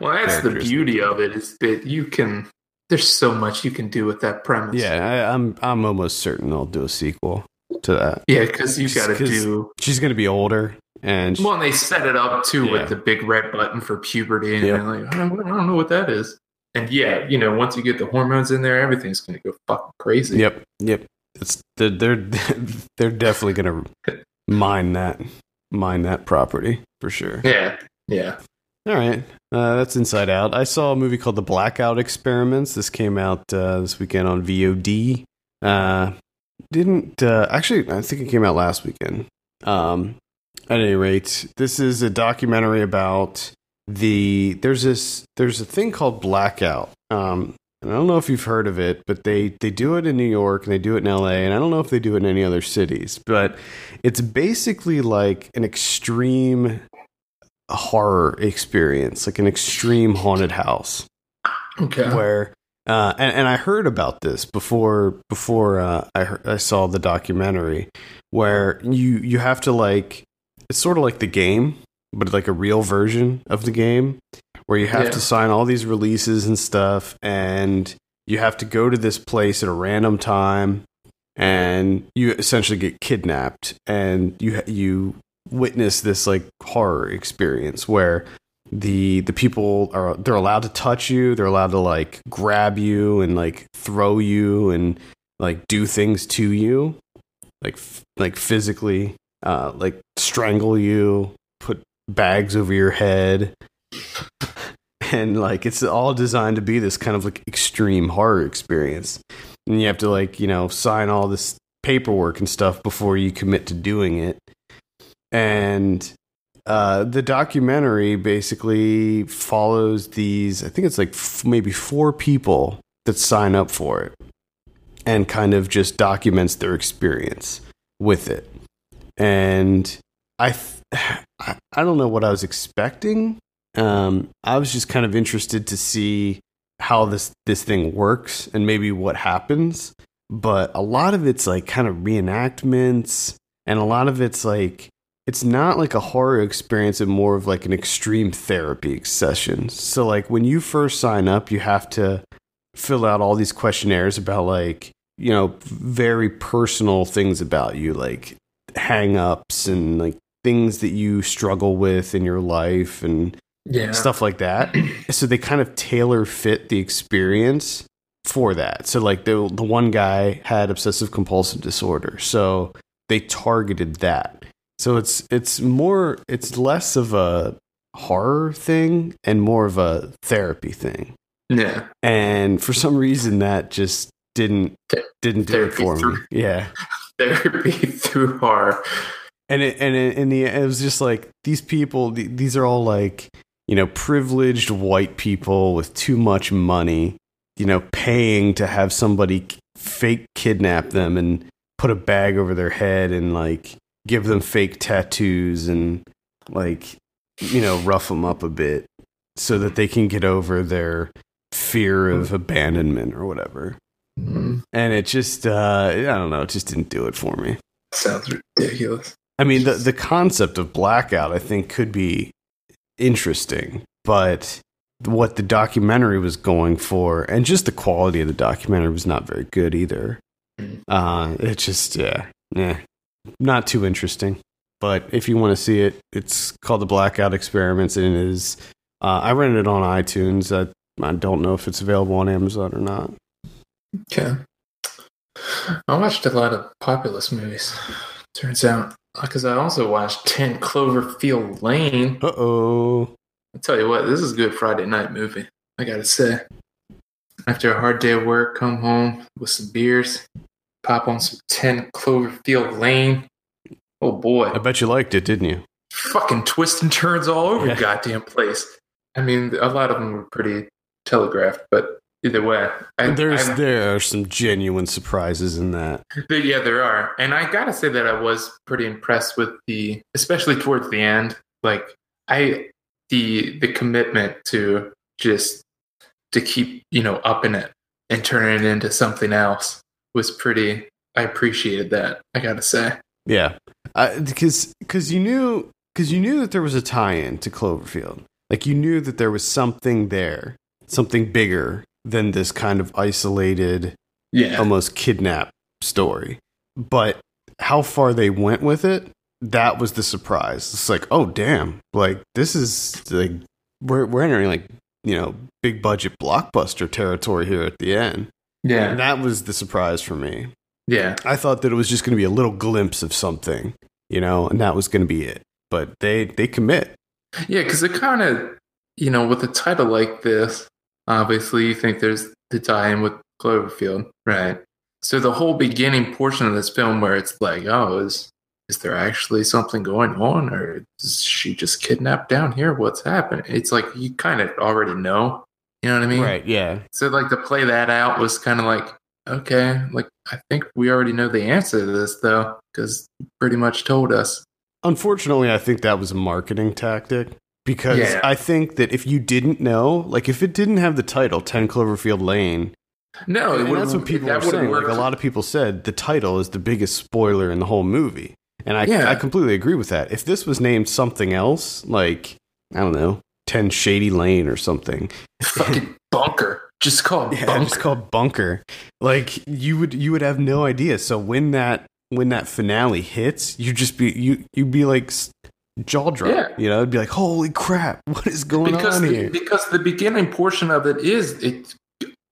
Well, that's the beauty of it is that you can. There's so much you can do with that premise. Yeah, I, I'm I'm almost certain they'll do a sequel to that. yeah, because you Just got to do She's gonna be older, and Well, and they set it up too Yeah. with the big red button for puberty, and Yep. like, I don't, I don't know what that is. And yeah, you know, once you get the hormones in there, everything's going to go fucking crazy. yep, yep. It's they're they're, they're definitely gonna mine that mine that property for sure. Yeah, yeah. All right, uh, that's Inside Out. I saw a movie called The Blackout Experiments. This came out uh, this weekend on VOD. Uh, didn't uh, actually? I think it came out last weekend. Um, at any rate, this is a documentary about the. There's this. There's a thing called blackout. Um, and I don't know if you've heard of it, but they they do it in New York and they do it in L.A. and I don't know if they do it in any other cities, but it's basically like an extreme horror experience, like an extreme haunted house, Okay. where uh, and, and I heard about this before before uh, I heard, I saw the documentary, where you you have to like it's sort of like the game, but like a real version of the game, where you have Yeah. to sign all these releases and stuff, and you have to go to this place at a random time, and you essentially get kidnapped, and you you witness this like horror experience where the the people are they're allowed to touch you they're allowed to like grab you and like throw you and like do things to you like f- like physically uh like strangle you bags over your head. And like it's all designed to be this kind of like extreme horror experience. And you have to like you know sign all this paperwork and stuff before you commit to doing it. And uh, the documentary basically follows these i think it's like f- maybe four people that sign up for it and kind of just documents their experience with it. And i th- I- i don't know what i was expecting um, i was just kind of interested to see how this this thing works and maybe what happens but a lot of it's like kind of reenactments and a lot of it's like it's not like a horror experience and more of like an extreme therapy session. So like when you first sign up, you have to fill out all these questionnaires about like, you know, very personal things about you, like hang ups and like things that you struggle with in your life and yeah. stuff like that. so they kind of tailor fit the experience for that. So like the the one guy had obsessive compulsive disorder, so they targeted that. So it's it's more it's less of a horror thing and more of a therapy thing. Yeah. And for some reason that just didn't didn't do it therapy for me. Yeah. Therapy through horror. And it, and it, in the it was just like these people th- these are all like you know privileged white people with too much money you know paying to have somebody fake kidnap them and put a bag over their head and like give them fake tattoos and like you know rough them up a bit so that they can get over their fear of abandonment or whatever. Mm, And it just uh I don't know, it just didn't do it for me. sounds ridiculous. I mean, the the concept of blackout, I think, could be interesting, but what the documentary was going for, and just the quality of the documentary, was not very good either. Uh, it just, yeah, yeah, not too interesting. But if you want to see it, it's called the Blackout Experiments, and it is. Uh, I rented it on iTunes. I, I don't know if it's available on Amazon or not. Okay. I watched a lot of populist movies. Turns out, because I also watched 10 Cloverfield Lane. Uh oh. I tell you what, this is a good Friday night movie. I gotta say. After a hard day of work, come home with some beers, pop on some 10 Cloverfield Lane. Oh boy. I bet you liked it, didn't you? fucking twists and turns all over Yeah. the goddamn place. I mean, a lot of them were pretty telegraphed, but either way, I, There's I- there are some genuine surprises in that. there- yeah, there are, and I gotta say that I was pretty impressed with the, especially towards the end, like I the the commitment to just to keep you know upping it and turning it into something else was pretty. I appreciated that. I gotta say. Yeah, because because you knew because you knew that there was a tie-in to Cloverfield. Like you knew that there was something there, something bigger than this kind of isolated, Yeah. almost kidnap story. But how far they went with it, that was the surprise. It's like, oh damn, like this is like we're we're entering like you know big budget blockbuster territory here at the end. And yeah. that was the surprise for me. Yeah. I thought that it was just going to be a little glimpse of something, you know, and that was going to be it. But they they commit. Yeah, because it kind of, you know, with a title like this, obviously you think there's the tie-in with Cloverfield, right? So the whole beginning portion of this film, where it's like, oh, is is there actually something going on, or is she just kidnapped down here? What's happening? It's like you kind of already know, you know what I mean? Right? Yeah. So like to play that out was kind of like, okay, like I think we already know the answer to this though, because pretty much told us. Unfortunately, I think that was a marketing tactic because Yeah. I think that if you didn't know, like if it didn't have the title Ten Cloverfield Lane, No, and that's what people were saying. Like a lot of people said, the title is the biggest spoiler in the whole movie, and I Yeah. I completely agree with that. If this was named something else, like I don't know, Ten Shady Lane or something, fucking bunker. Just call it Yeah, bunker. it's called bunker. Like you would you would have no idea. So when that when that finale hits, you just be you you'd be like jaw drop. Yeah. You know, it'd be like, holy crap, what is going because on the, here? because the beginning portion of it is it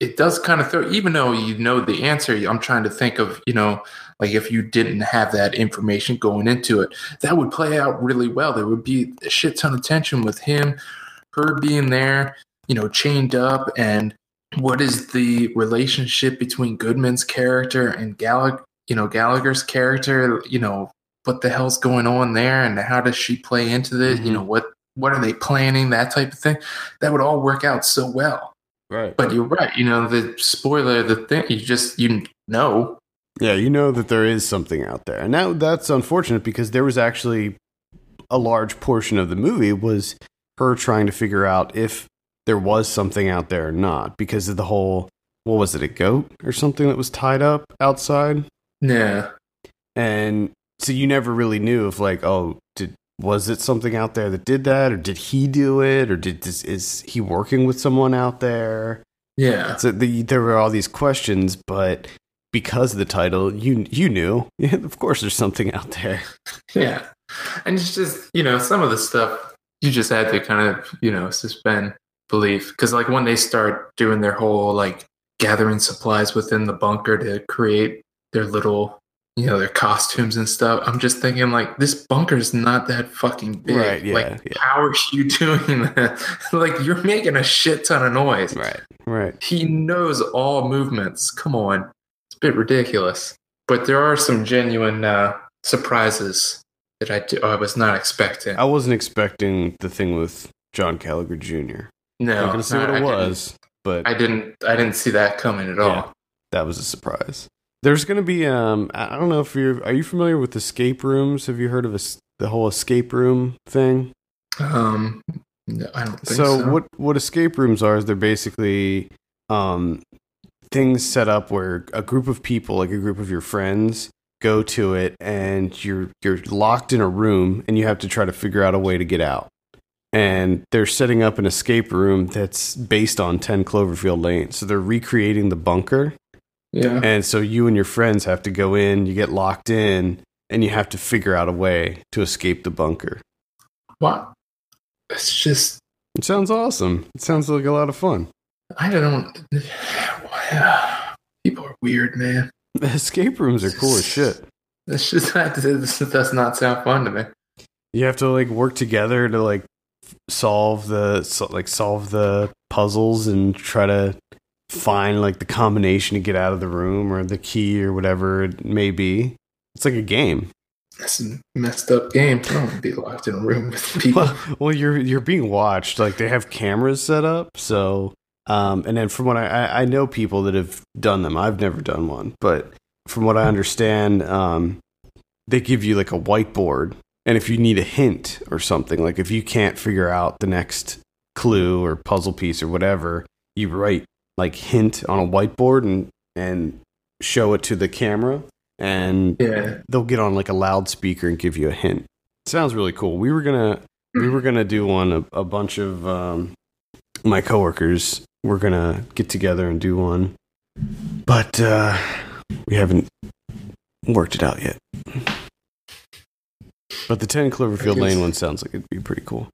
it does kind of throw even though you know the answer i'm trying to think of you know like if you didn't have that information going into it that would play out really well there would be a shit ton of tension with him her being there you know chained up and what is the relationship between goodman's character and gallagher you know gallagher's character you know what the hell's going on there and how does she play into this you Mhm. know what what are they planning that type of thing that would all work out so well Right. but you're right you know the spoiler the thing you just you know Yeah, you know that there is something out there. And that that's unfortunate because there was actually a large portion of the movie was her trying to figure out if there was something out there or not because of the whole what was it, a goat or something that was tied up outside? yeah and so you never really knew if like oh did was it something out there that did that or did he do it or did this is he working with someone out there? Yeah. So the, there were all these questions but because of the title you you knew. Yeah, of course there's something out there. Yeah. And it's just you know some of the stuff you just had to kind of you know suspend belief. Because like when they start doing their whole like gathering supplies within the bunker to create their little you know their costumes and stuff. I'm just thinking like this bunker's not that fucking big. Right, yeah, like yeah. how are you doing that? Like you're making a shit ton of noise. Right right. He knows all movements. Come on. It's a bit ridiculous. But there are some genuine uh, surprises that I, do, I was not expecting. I wasn't expecting the thing with john gallagher jr no i'm gonna see no, what it didn't- was but I didn't I didn't see that coming at all. That was a surprise. There's going to be um I don't know if you're are you familiar with escape rooms? Have you heard of a, the whole escape room thing? Um, no, I don't think so, so. what what escape rooms are is they're basically um things set up where a group of people, like a group of your friends, go to it and you're you're locked in a room and you have to try to figure out a way to get out. And they're setting up an escape room that's based on 10 Cloverfield Lane. So they're recreating the bunker. Yeah. And so you and your friends have to go in, you get locked in, and you have to figure out a way to escape the bunker. What? It's just It sounds awesome. It sounds like a lot of fun. I don't. Know. People are weird, man. Escape rooms are cool as shit. This just that does not sound fun to me. You have to like work together to like solve the so, like solve the puzzles and try to find like the combination to get out of the room or the key or whatever it may be. It's like a game. That's a messed up game. I don't want to be locked in a room with people. Well, well, you're you're being watched. Like they have cameras set up, so um, and then from what I, I I know people that have done them. I've never done one, but from what I understand, um, they give you like a whiteboard, and if you need a hint or something, like if you can't figure out the next clue or puzzle piece or whatever, you write like hint on a whiteboard and and show it to the camera, and yeah. they'll get on like a loudspeaker and give you a hint. sounds really cool. We were gonna we were gonna do one. A, a bunch of um, my coworkers were gonna get together and do one, but uh, we haven't worked it out yet. But the Ten Cloverfield Lane one sounds like it'd be pretty cool.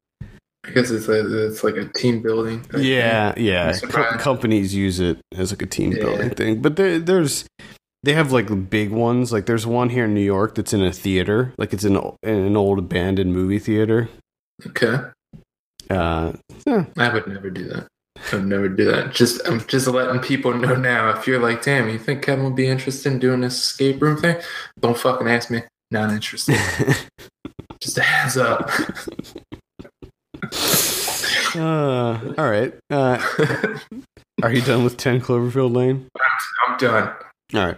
I guess it's a, it's like a team building. Yeah, thing. yeah. Co- companies use it as like a team Yeah. building thing, but there, there's they have like big ones. Like there's one here in New York that's in a theater, like it's in, in an old abandoned movie theater. Okay. Uh, yeah, I would never do that. I would never do that. Just I'm just letting people know now. If you're like, damn, you think Kevin would be interested in doing this escape room thing? Don't fucking ask me. Not interested. just a heads up. uh, all right. Uh, are you done with Ten Cloverfield Lane? I'm done. All right.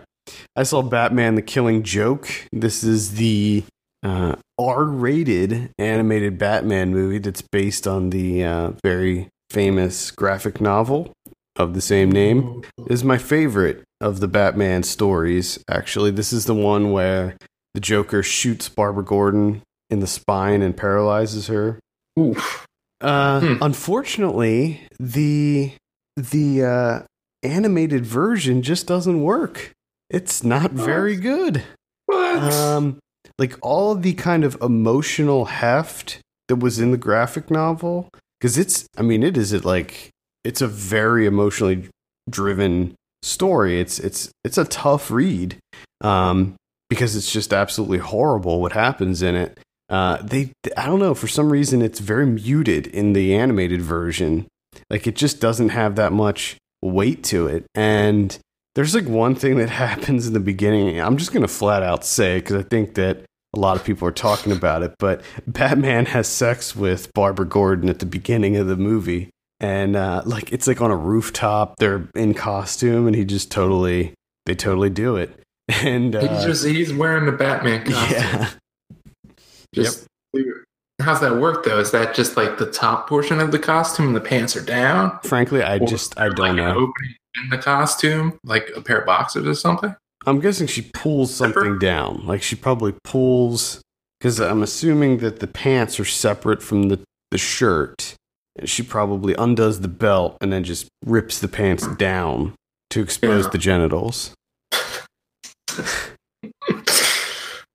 I saw Batman: The Killing Joke. This is the uh, R-rated animated Batman movie that's based on the uh, very famous graphic novel of the same name. This is my favorite of the Batman stories. Actually, this is the one where the Joker shoots Barbara Gordon in the spine and paralyzes her. Oof. Uh, Hmm. Unfortunately, the the uh, animated version just doesn't work. It's not very good. What? Um, like all the kind of emotional heft that was in the graphic novel, because it's, I mean, it is it like it's a very emotionally driven story. It's it's it's a tough read, um, because it's just absolutely horrible what happens in it. Uh, they, I don't know, for some reason it's very muted in the animated version. Like it just doesn't have that much weight to it, and there's like one thing that happens in the beginning. I'm just gonna flat out say because I think that a lot of people are talking about it. But Batman has sex with Barbara Gordon at the beginning of the movie, and uh, like it's like on a rooftop. They're in costume, and he just totally they totally do it. And uh, he's just he's wearing the Batman costume. yeah, Just weird. How's that work though? Is that just like the top portion of the costume and the pants are down? frankly, I Or just I don't an know. opening in the costume, like a pair of boxers or something. I'm guessing she pulls something down. Like she probably pulls because I'm assuming that the pants are separate from the the shirt. And she probably undoes the belt and then just rips the pants down to expose Yeah. the genitals.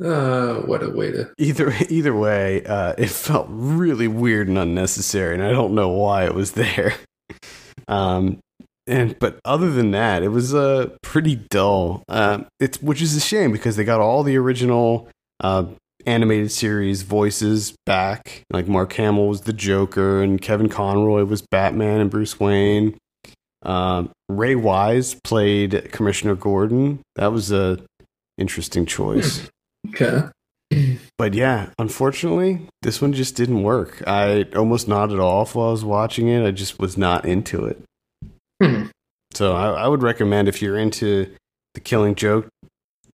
Uh, what a way to. Either either way, uh, it felt really weird and unnecessary, and I don't know why it was there. Um, and but other than that, it was uh pretty dull. Um, it's which is a shame because they got all the original uh animated series voices back. Like Mark Hamill was the Joker, and Kevin Conroy was Batman and Bruce Wayne. Um, Ray Wise played Commissioner Gordon. That was a interesting choice. Okay. But yeah, unfortunately, this one just didn't work. I almost nodded off while I was watching it. I just was not into it. Hmm. So I, I would recommend if you're into the Killing Joke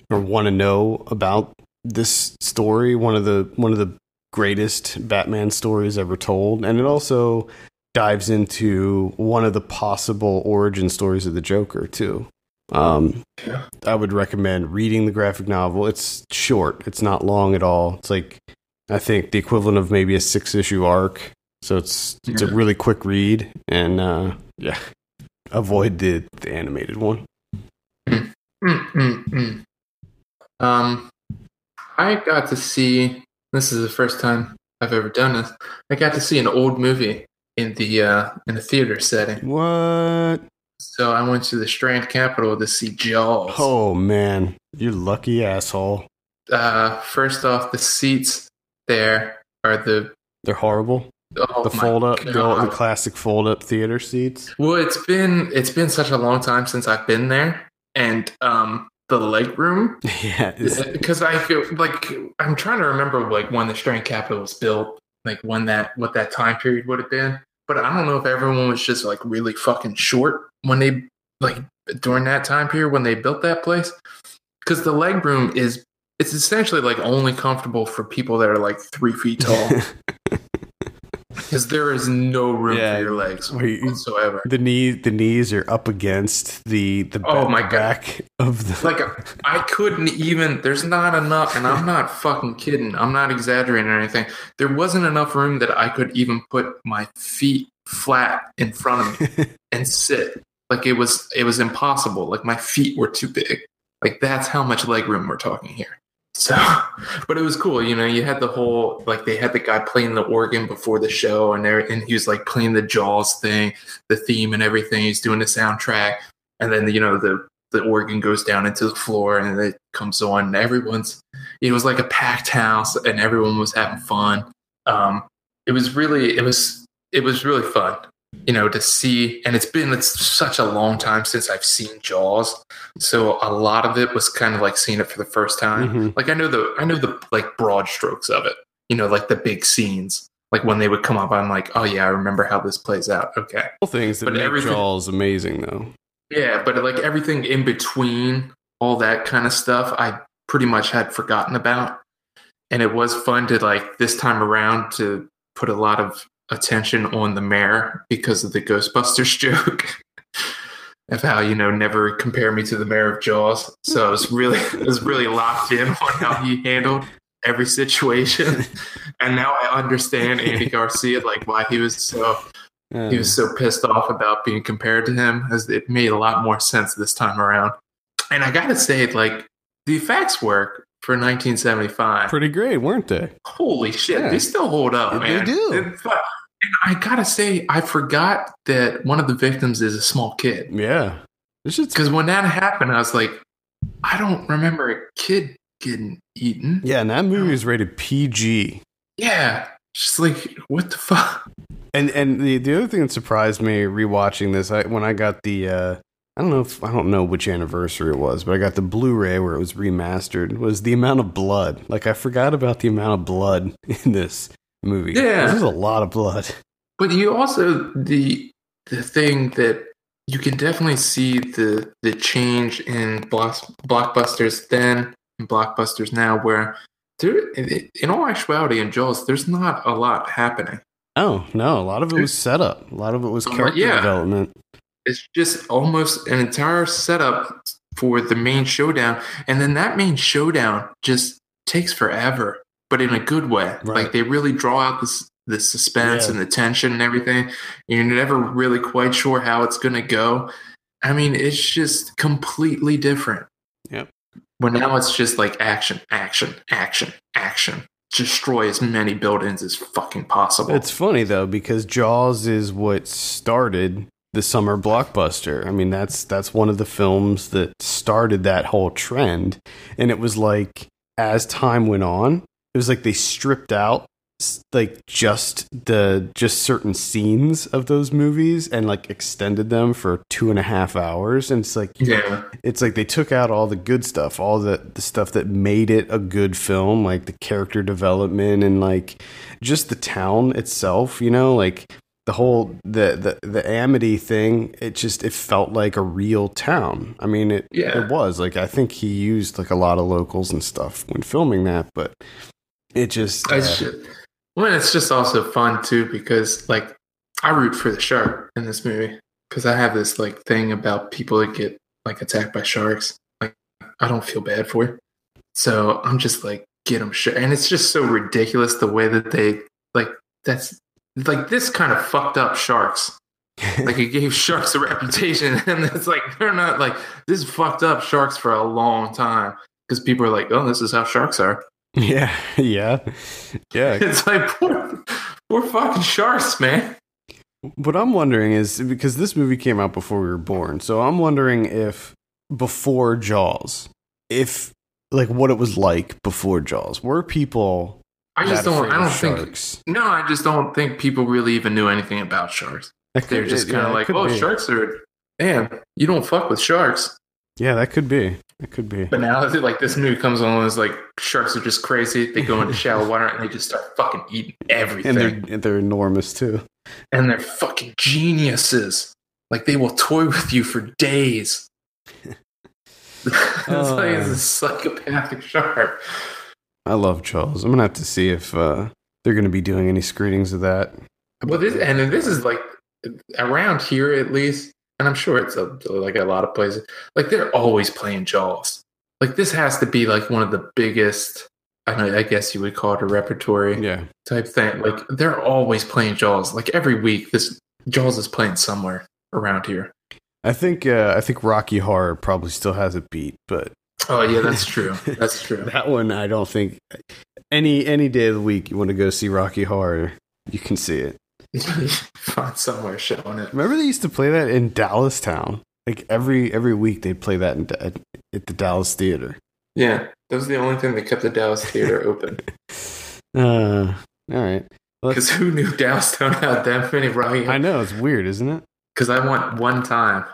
or want to know about this story, one of the one of the greatest Batman stories ever told, and it also dives into one of the possible origin stories of the Joker too. Um, Yeah. I would recommend reading the graphic novel. It's short. It's not long at all. It's like I think the equivalent of maybe a six issue arc. So it's it's a really quick read, and uh, yeah, avoid the the animated one. Mm, mm, mm. Um, I got to see. This is the first time I've ever done this. I got to see an old movie in the uh, in a theater setting. What? So I went to the Strand Capitol to see Jaws. Oh man, you lucky asshole. Uh, first off, the seats there are the They're horrible. oh the fold up, the, classic fold up theater seats. Well, it's been it's been such a long time since I've been there, and um, the leg room yeah, because I feel like I'm trying to remember like when the Strand Capitol was built, like when that what that time period would have been. But I don't know if everyone was just like really fucking short when they like during that time period when they built that place. Because the leg room is it's essentially like only comfortable for people that are like three feet tall. Because there is no room Yeah. for your legs you- whatsoever. the knee, the knees are up against the the Oh my God. back of the. like I couldn't even. There's not enough, and I'm not fucking kidding. I'm not exaggerating or anything. There wasn't enough room that I could even put my feet flat in front of me and sit. Like it was, it was impossible. Like my feet were too big. Like that's how much leg room we're talking here. So, but it was cool. You know, you had the whole like they had the guy playing the organ before the show, and there, and he was like playing the Jaws thing, the theme and everything. He's doing the soundtrack, and then you know the the organ goes down into the floor and it comes on and everyone's it was like a packed house and everyone was having fun um it was really it was it was really fun you know to see and it's been it's such a long time since i've seen jaws so a lot of it was kind of like seeing it for the first time Mhm. like i know the i know the like broad strokes of it you know like the big scenes like when they would come up i'm like oh yeah i remember how this plays out okay All things that But make everything- Jaws amazing, though. yeah, but like everything in between all that kind of stuff, I pretty much had forgotten about. And it was fun to like this time around to put a lot of attention on the mayor because of the Ghostbusters joke of how, you know, never compare me to the mayor of Jaws. So I was really I was really locked in on how he handled every situation. And now I understand Andy Garcia, like why he was so he was uh. so pissed off about being compared to him as it made a lot more sense this time around and i gotta say like the effects work for 1975 pretty great, weren't they? holy shit Yeah. they still hold up man. They do. And i gotta say i forgot that one of the victims is a small kid Yeah, because when that happened i was like i don't remember a kid getting eaten yeah. And that movie is rated PG. yeah just like what the fuck And and the the other thing that surprised me rewatching this, I when I got the uh I don't know if I don't know which anniversary it was, but I got the Blu-ray where it was remastered. Was the amount of blood? Like I forgot about the amount of blood in this movie. Yeah. this is a lot of blood. But you also the the thing that you can definitely see the the change in block, blockbusters then and blockbusters now, where there in all actuality in Jaws, there's not a lot happening. Oh no, a lot of it was setup. A lot of it was character yeah. development. It's just almost an entire setup for the main showdown, and then that main showdown just takes forever, but in a good way. Right. Like they really draw out this the suspense Yeah. and the tension and everything. You're never really quite sure how it's going to go. I mean, it's just completely different. Yep. But now it's just like action, action, action, action. Destroy as many buildings as fucking possible. It's funny though because Jaws is what started the summer blockbuster. I mean, that's that's one of the films that started that whole trend. And it was like as time went on, it was like they stripped out like just the just certain scenes of those movies and like extended them for two and a half hours and it's like yeah. it's like they took out all the good stuff, all the the stuff that made it a good film, like the character development and like just the town itself, you know, like the whole the the the Amity thing. It just it felt like a real town. I mean, it Yeah. it was like I think he used like a lot of locals and stuff when filming that, but it just uh, should. Well, it's just also fun too because like I root for the shark in this movie because I have this like thing about people that get like attacked by sharks. Like I don't feel bad for it, so I'm just like get them sure. And it's just so ridiculous the way that they like that's like this kind of fucked up sharks. Like it gave sharks a reputation, and it's like they're not like this fucked up sharks for a long time because people are like, oh, this is how sharks are. yeah yeah yeah. It's like poor, poor fucking sharks, man. What I'm wondering is because this movie came out before we were born, so I'm wondering if before Jaws, if like what it was like before Jaws, were people I just don't. I don't think. No, I just don't think people really even knew anything about sharks. They're just kind of that like, oh, be. sharks are. Man, you don't fuck with sharks. Yeah, that could be. That could be. But now, like this movie comes along, it's like sharks are just crazy. They go into shallow water and they just start fucking eating everything. And they're and they're enormous too. and they're fucking geniuses. Like they will toy with you for days. it's like it's Uh. a psychopathic shark. I love Jaws. I'm gonna have to see if uh, they're gonna be doing any screenings of that. Well, this and this is like around here at least, and I'm sure it's a, like a lot of places. Like they're always playing Jaws. Like this has to be like one of the biggest. I know. I guess you would call it a repertory Yeah, type thing. Like they're always playing Jaws. Like every week, this Jaws is playing somewhere around here. I think uh, I think Rocky Horror probably still has a beat, but Oh yeah, that's true. That's true. that one I don't think any any day of the week you want to go see Rocky Horror, you can see it. Find somewhere showing it. Remember they used to play that in Dallastown. Like every every week they'd play that in, at, at the Dallas Theater. Yeah, that was the only thing that kept the Dallas theater open. Uh, all right. Because who knew Dallastown had that many Rocky? I know it's weird, isn't it? Because I went one time.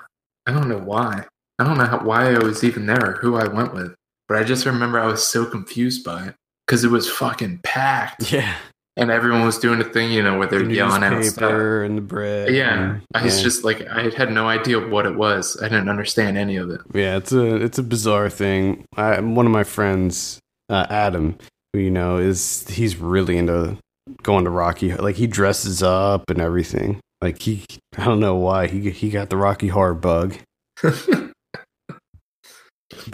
I don't know why. I don't know how, why I was even there or who I went with. But I just remember I was so confused by it. Because it was fucking packed. Yeah. And everyone was doing a thing, you know, where they're The yelling out stuff. and the bread. Yeah. and- I was yeah. just like, I had no idea what it was. I didn't understand any of it. Yeah, it's a it's a bizarre thing. I, one of my friends, uh, Adam, who you know is he's really into going to Rocky. Like he dresses up and everything. Like he, I don't know why he he got the Rocky Horror bug, but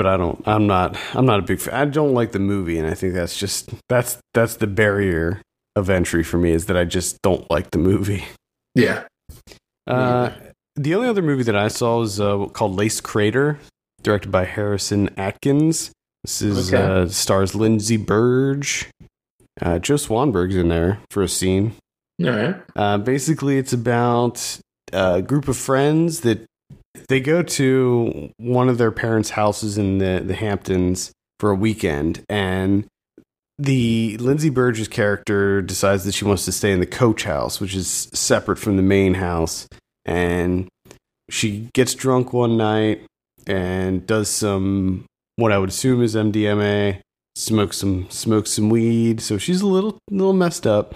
I don't. I'm not. I'm not a big fan. I don't like the movie, and I think that's just that's that's the barrier of entry for me is that I just don't like the movie. yeah. Uh, the only other movie that I saw was uh, called Lace Crater, directed by Harrison Atkins. This is Okay. uh, stars Lindsay Burdge. Uh, Joe Swanberg's in there for a scene. All right. Uh, basically, it's about a group of friends that they go to one of their parents' houses in the, the Hamptons for a weekend, and the Lindsay Burdge's character decides that she wants to stay in the coach house, which is separate from the main house, and she gets drunk one night and does some what I would assume is MDMA, smokes some smokes some weed, so she's a little little messed up.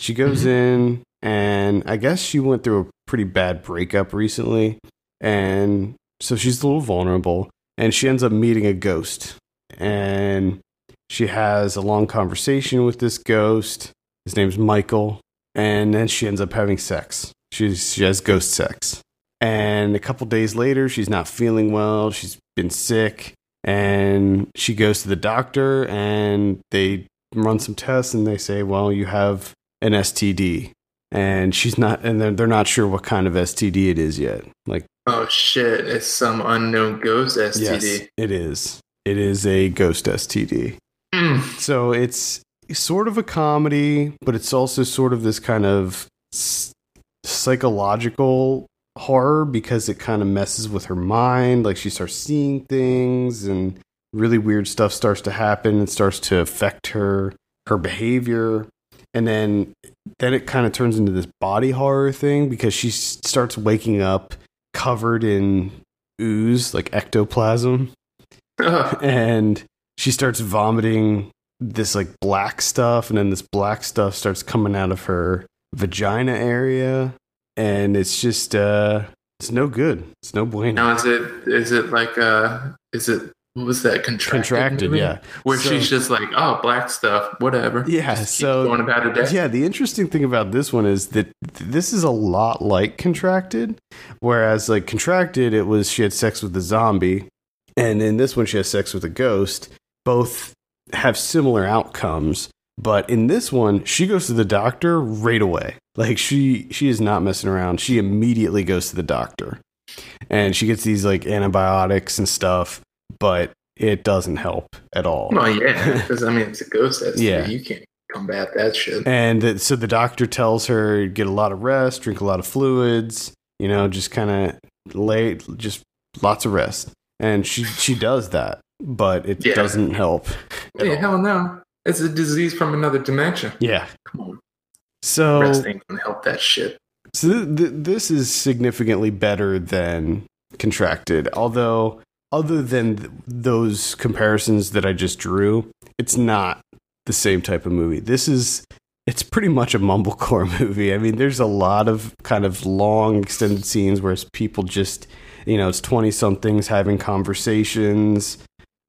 She goes mm-hmm. in, and I guess she went through a pretty bad breakup recently, and so she's a little vulnerable. And she ends up meeting a ghost, and she has a long conversation with this ghost. His name's Michael, and then she ends up having sex. She's, she has ghost sex, and a couple days later, she's not feeling well. She's been sick, and she goes to the doctor, and they run some tests, and they say, "Well, you have an STD." And she's not, and they're, they're not sure what kind of STD it is yet. Like, Oh shit! It's some unknown ghost STD. yes, it is. It is a ghost STD. Mm. So it's sort of a comedy, but it's also sort of this kind of s- psychological horror because it kind of messes with her mind. Like she starts seeing things and really weird stuff starts to happen and starts to affect her her behavior. And then then it kind of turns into this body horror thing because she s- starts waking up covered in ooze like ectoplasm and she starts vomiting this like black stuff and then this black stuff starts coming out of her vagina area and it's just uh, it's no good. It's no bueno. Now is it is it like uh is it what was that contracted? Contracted, movie? yeah. Where So- she's just like, oh, black stuff, whatever. Yeah, Just so- going about it. Yeah, the interesting thing about this one is that this is a lot like Contracted, whereas like Contracted, it was she had sex with a zombie, and in this one she has sex with a ghost. Both have similar outcomes, but in this one she goes to the doctor right away. Like she she is not messing around. She immediately goes to the doctor, and she gets these like antibiotics and stuff, but it doesn't help at all. Well, yeah, because I mean, it's a ghost. That's Yeah. you can't combat that shit. And so the doctor tells her get a lot of rest, drink a lot of fluids, you know, just kind of lay, just lots of rest. And she she does that, but it Yeah. doesn't help. Yeah, all. hell no, it's a disease from another dimension. Yeah. Come on, So rest ain't gonna help that shit. so th- th- this is significantly better than contracted. Although other than th- those comparisons that I just drew, it's not the same type of movie. This is it's pretty much a mumblecore movie. I mean, there's a lot of kind of long extended scenes where it's people just, you know, it's 20 somethings having conversations.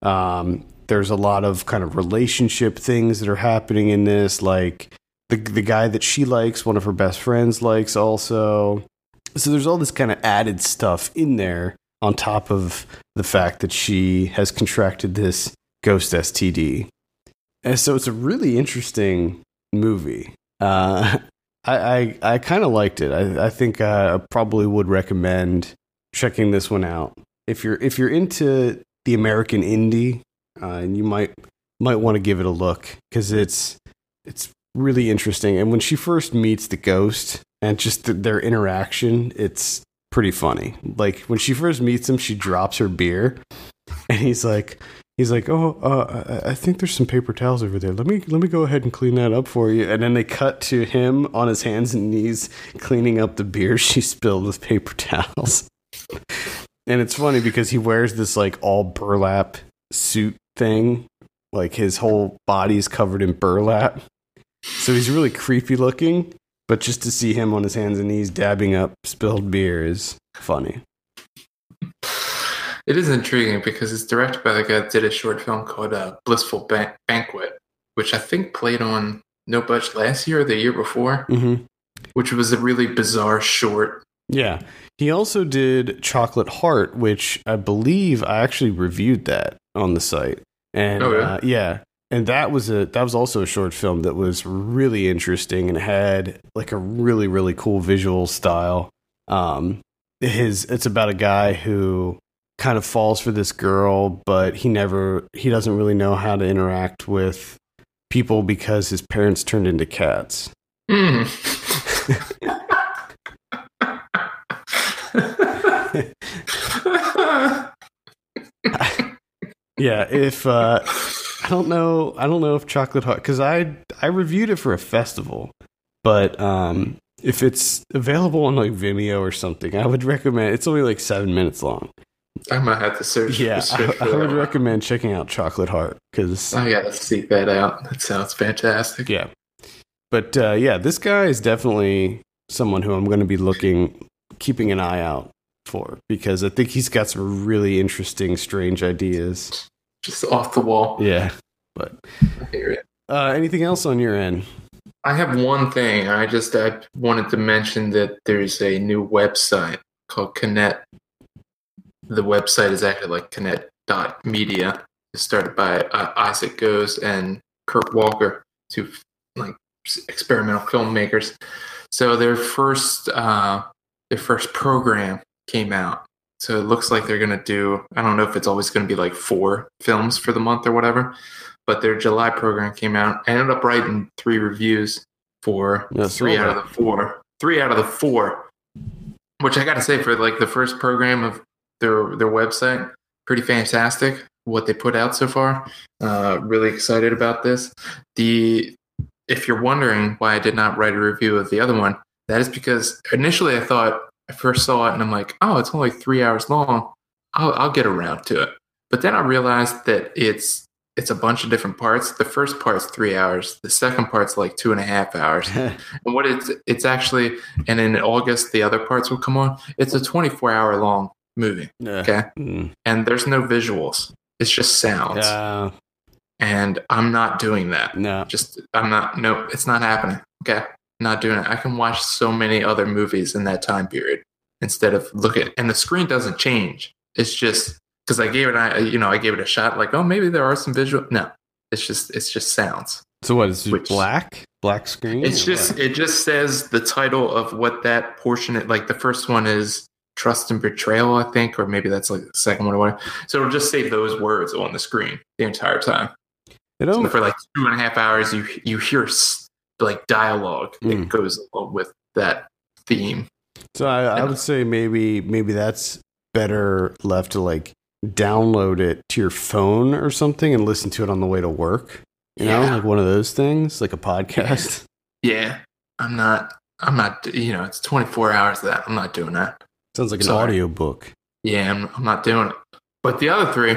Um, there's a lot of kind of relationship things that are happening in this like the the guy that she likes, one of her best friends likes also. So there's all this kind of added stuff in there on top of the fact that she has contracted this ghost STD. And so it's a really interesting movie. Uh, I I, I kind of liked it. I, I think I probably would recommend checking this one out if you're if you're into the American indie, uh, and you might might want to give it a look because it's it's really interesting. And when she first meets the ghost and just th- their interaction, it's pretty funny. Like when she first meets him, she drops her beer, and he's like, he's like, oh, uh, I think there's some paper towels over there. Let me let me go ahead and clean that up for you. And then they cut to him on his hands and knees cleaning up the beer she spilled with paper towels. And it's funny because he wears this like all burlap suit thing. Like his whole body's covered in burlap. So he's really creepy looking, but just to see him on his hands and knees dabbing up spilled beer is funny. It is intriguing because it's directed by the guy that did a short film called uh, Blissful Ban- Banquet, which I think played on No Budge last year or the year before, Mm-hmm. which was a really bizarre short. Yeah. He also did Chocolate Heart, which I believe I actually reviewed that on the site. And Oh, yeah? uh, yeah. And that was a that was also a short film that was really interesting and had like a really really cool visual style. Um his it's about a guy who kind of falls for this girl, but he never he doesn't really know how to interact with people because his parents turned into cats. Mm. Yeah, if uh I don't know I don't know if chocolate heart cuz I I reviewed it for a festival, but um if it's available on like Vimeo or something, I would recommend it's only like 7 minutes long. I might have to search. Yeah, search I, I would recommend checking out Chocolate Heart cuz I gotta seek that out. That sounds fantastic. yeah. But uh yeah, this guy is definitely someone who I'm going to be looking keeping an eye out for because I think he's got some really interesting strange ideas. Just off the wall. Yeah. But I hear it. uh anything else on your end? I have one thing. I just I wanted to mention that there's a new website called Kinet. The website is actually like Kinet.media. It's started by uh, Isaac Goes and Kurt Walker, two like experimental filmmakers. So their first uh, their first program came out. So it looks like they're gonna do. I don't know if it's always gonna be like four films for the month or whatever, but their July program came out. I ended up writing three reviews for Yeah, three out that. of the four. Three out of the four, which I got to say for like the first program of their their website, pretty fantastic. What they put out so far, uh, really excited about this. The if you're wondering why I did not write a review of the other one, that is because initially I thought I first saw it and I'm like, oh, it's only three hours long. I'll, I'll get around to it. But then I realized that it's it's a bunch of different parts. The first part's three hours. The second part's like two and a half hours. and what it's it's actually, and in August the other parts will come on. It's a 24 hour long movie. Yeah. Okay, Mm. and there's no visuals. It's just sounds. Uh, And I'm not doing that. no. Just I'm not. No, it's not happening. Okay, not doing it. I can watch so many other movies in that time period instead of look at. And the screen doesn't change. It's just because I gave it. I you know I gave it a shot. Like oh maybe there are some visual. No, it's just it's just sounds. So what is it? Black? Black screen? It's just what? it just says the title of what that portion. It, Like the first one is trust and betrayal, I think, or maybe that's like the second one or whatever. So it'll just say those words on the screen the entire time. It So for like two and a half hours, you you hear like dialogue Mm. that goes along with that theme. so I, I would say maybe maybe that's better left to like download it to your phone or something and listen to it on the way to work. You know, like one of those things, like a podcast. Yeah, I'm not. I'm not. You know, it's 24 hours of that. I'm not doing that. Sounds like an Sorry. audio book. Yeah, I'm, I'm not doing it. But the other three,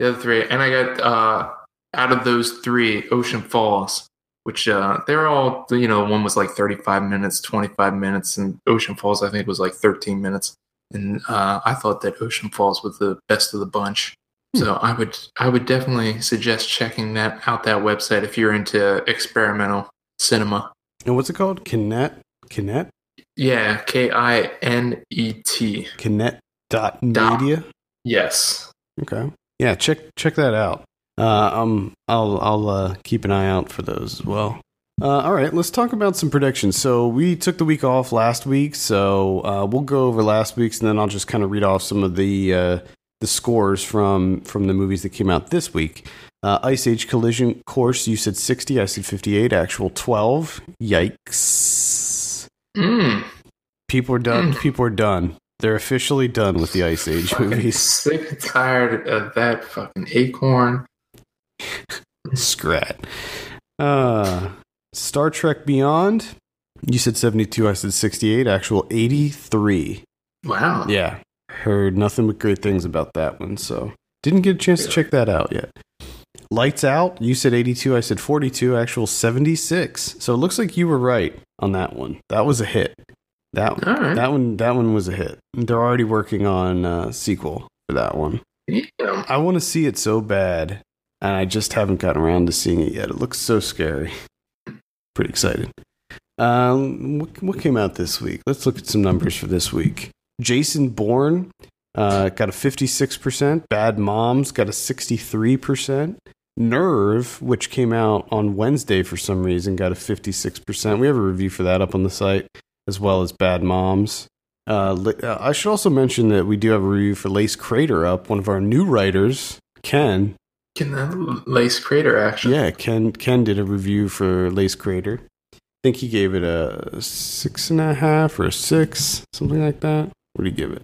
the other three, and I got uh out of those three, Ocean Falls, which uh they're all you know, one was like 35 minutes, 25 minutes, and Ocean Falls I think was like 13 minutes. And uh, I thought that Ocean Falls was the best of the bunch. So I would I would definitely suggest checking that out that website if you're into experimental cinema. And what's it called? Kinet? Kinet? Yeah, K I N E T. Kinet dot Dot. media? Yes. Okay. Yeah, check check that out. Uh, um, I'll I'll uh, keep an eye out for those as well. Uh, all right, let's talk about some predictions. So we took the week off last week, so uh, we'll go over last week's, and then I'll just kind of read off some of the uh, the scores from from the movies that came out this week. Uh, Ice Age Collision Course, you said sixty, I said fifty-eight. Actual twelve. Yikes! Mm. People are done. People are done. They're officially done with the Ice Age movies. Sick and tired of that fucking acorn. Scrat. Uh, Star Trek Beyond. You said 72, I said 68, actual 83. Wow. Yeah. Heard nothing but great things about that one, so didn't get a chance to check that out yet. Lights Out, you said 82, I said 42, actual 76. So it looks like you were right on that one. That was a hit. That right. that one that one was a hit. They're already working on a sequel for that one. Yeah. I want to see it so bad, and I just haven't gotten around to seeing it yet. It looks so scary. Pretty excited. Um, what, what came out this week? Let's look at some numbers for this week. Jason Bourne uh, got a 56%. Bad Moms got a 63%. Nerve, which came out on Wednesday for some reason, got a 56%. We have a review for that up on the site, as well as Bad Moms. Uh, uh, I should also mention that we do have a review for Lace Crater up. One of our new writers, Ken. Can that lace crater actually. Yeah, Ken. Ken did a review for Lace Crater. I think he gave it a six and a half or a six, something like that. What do you give it?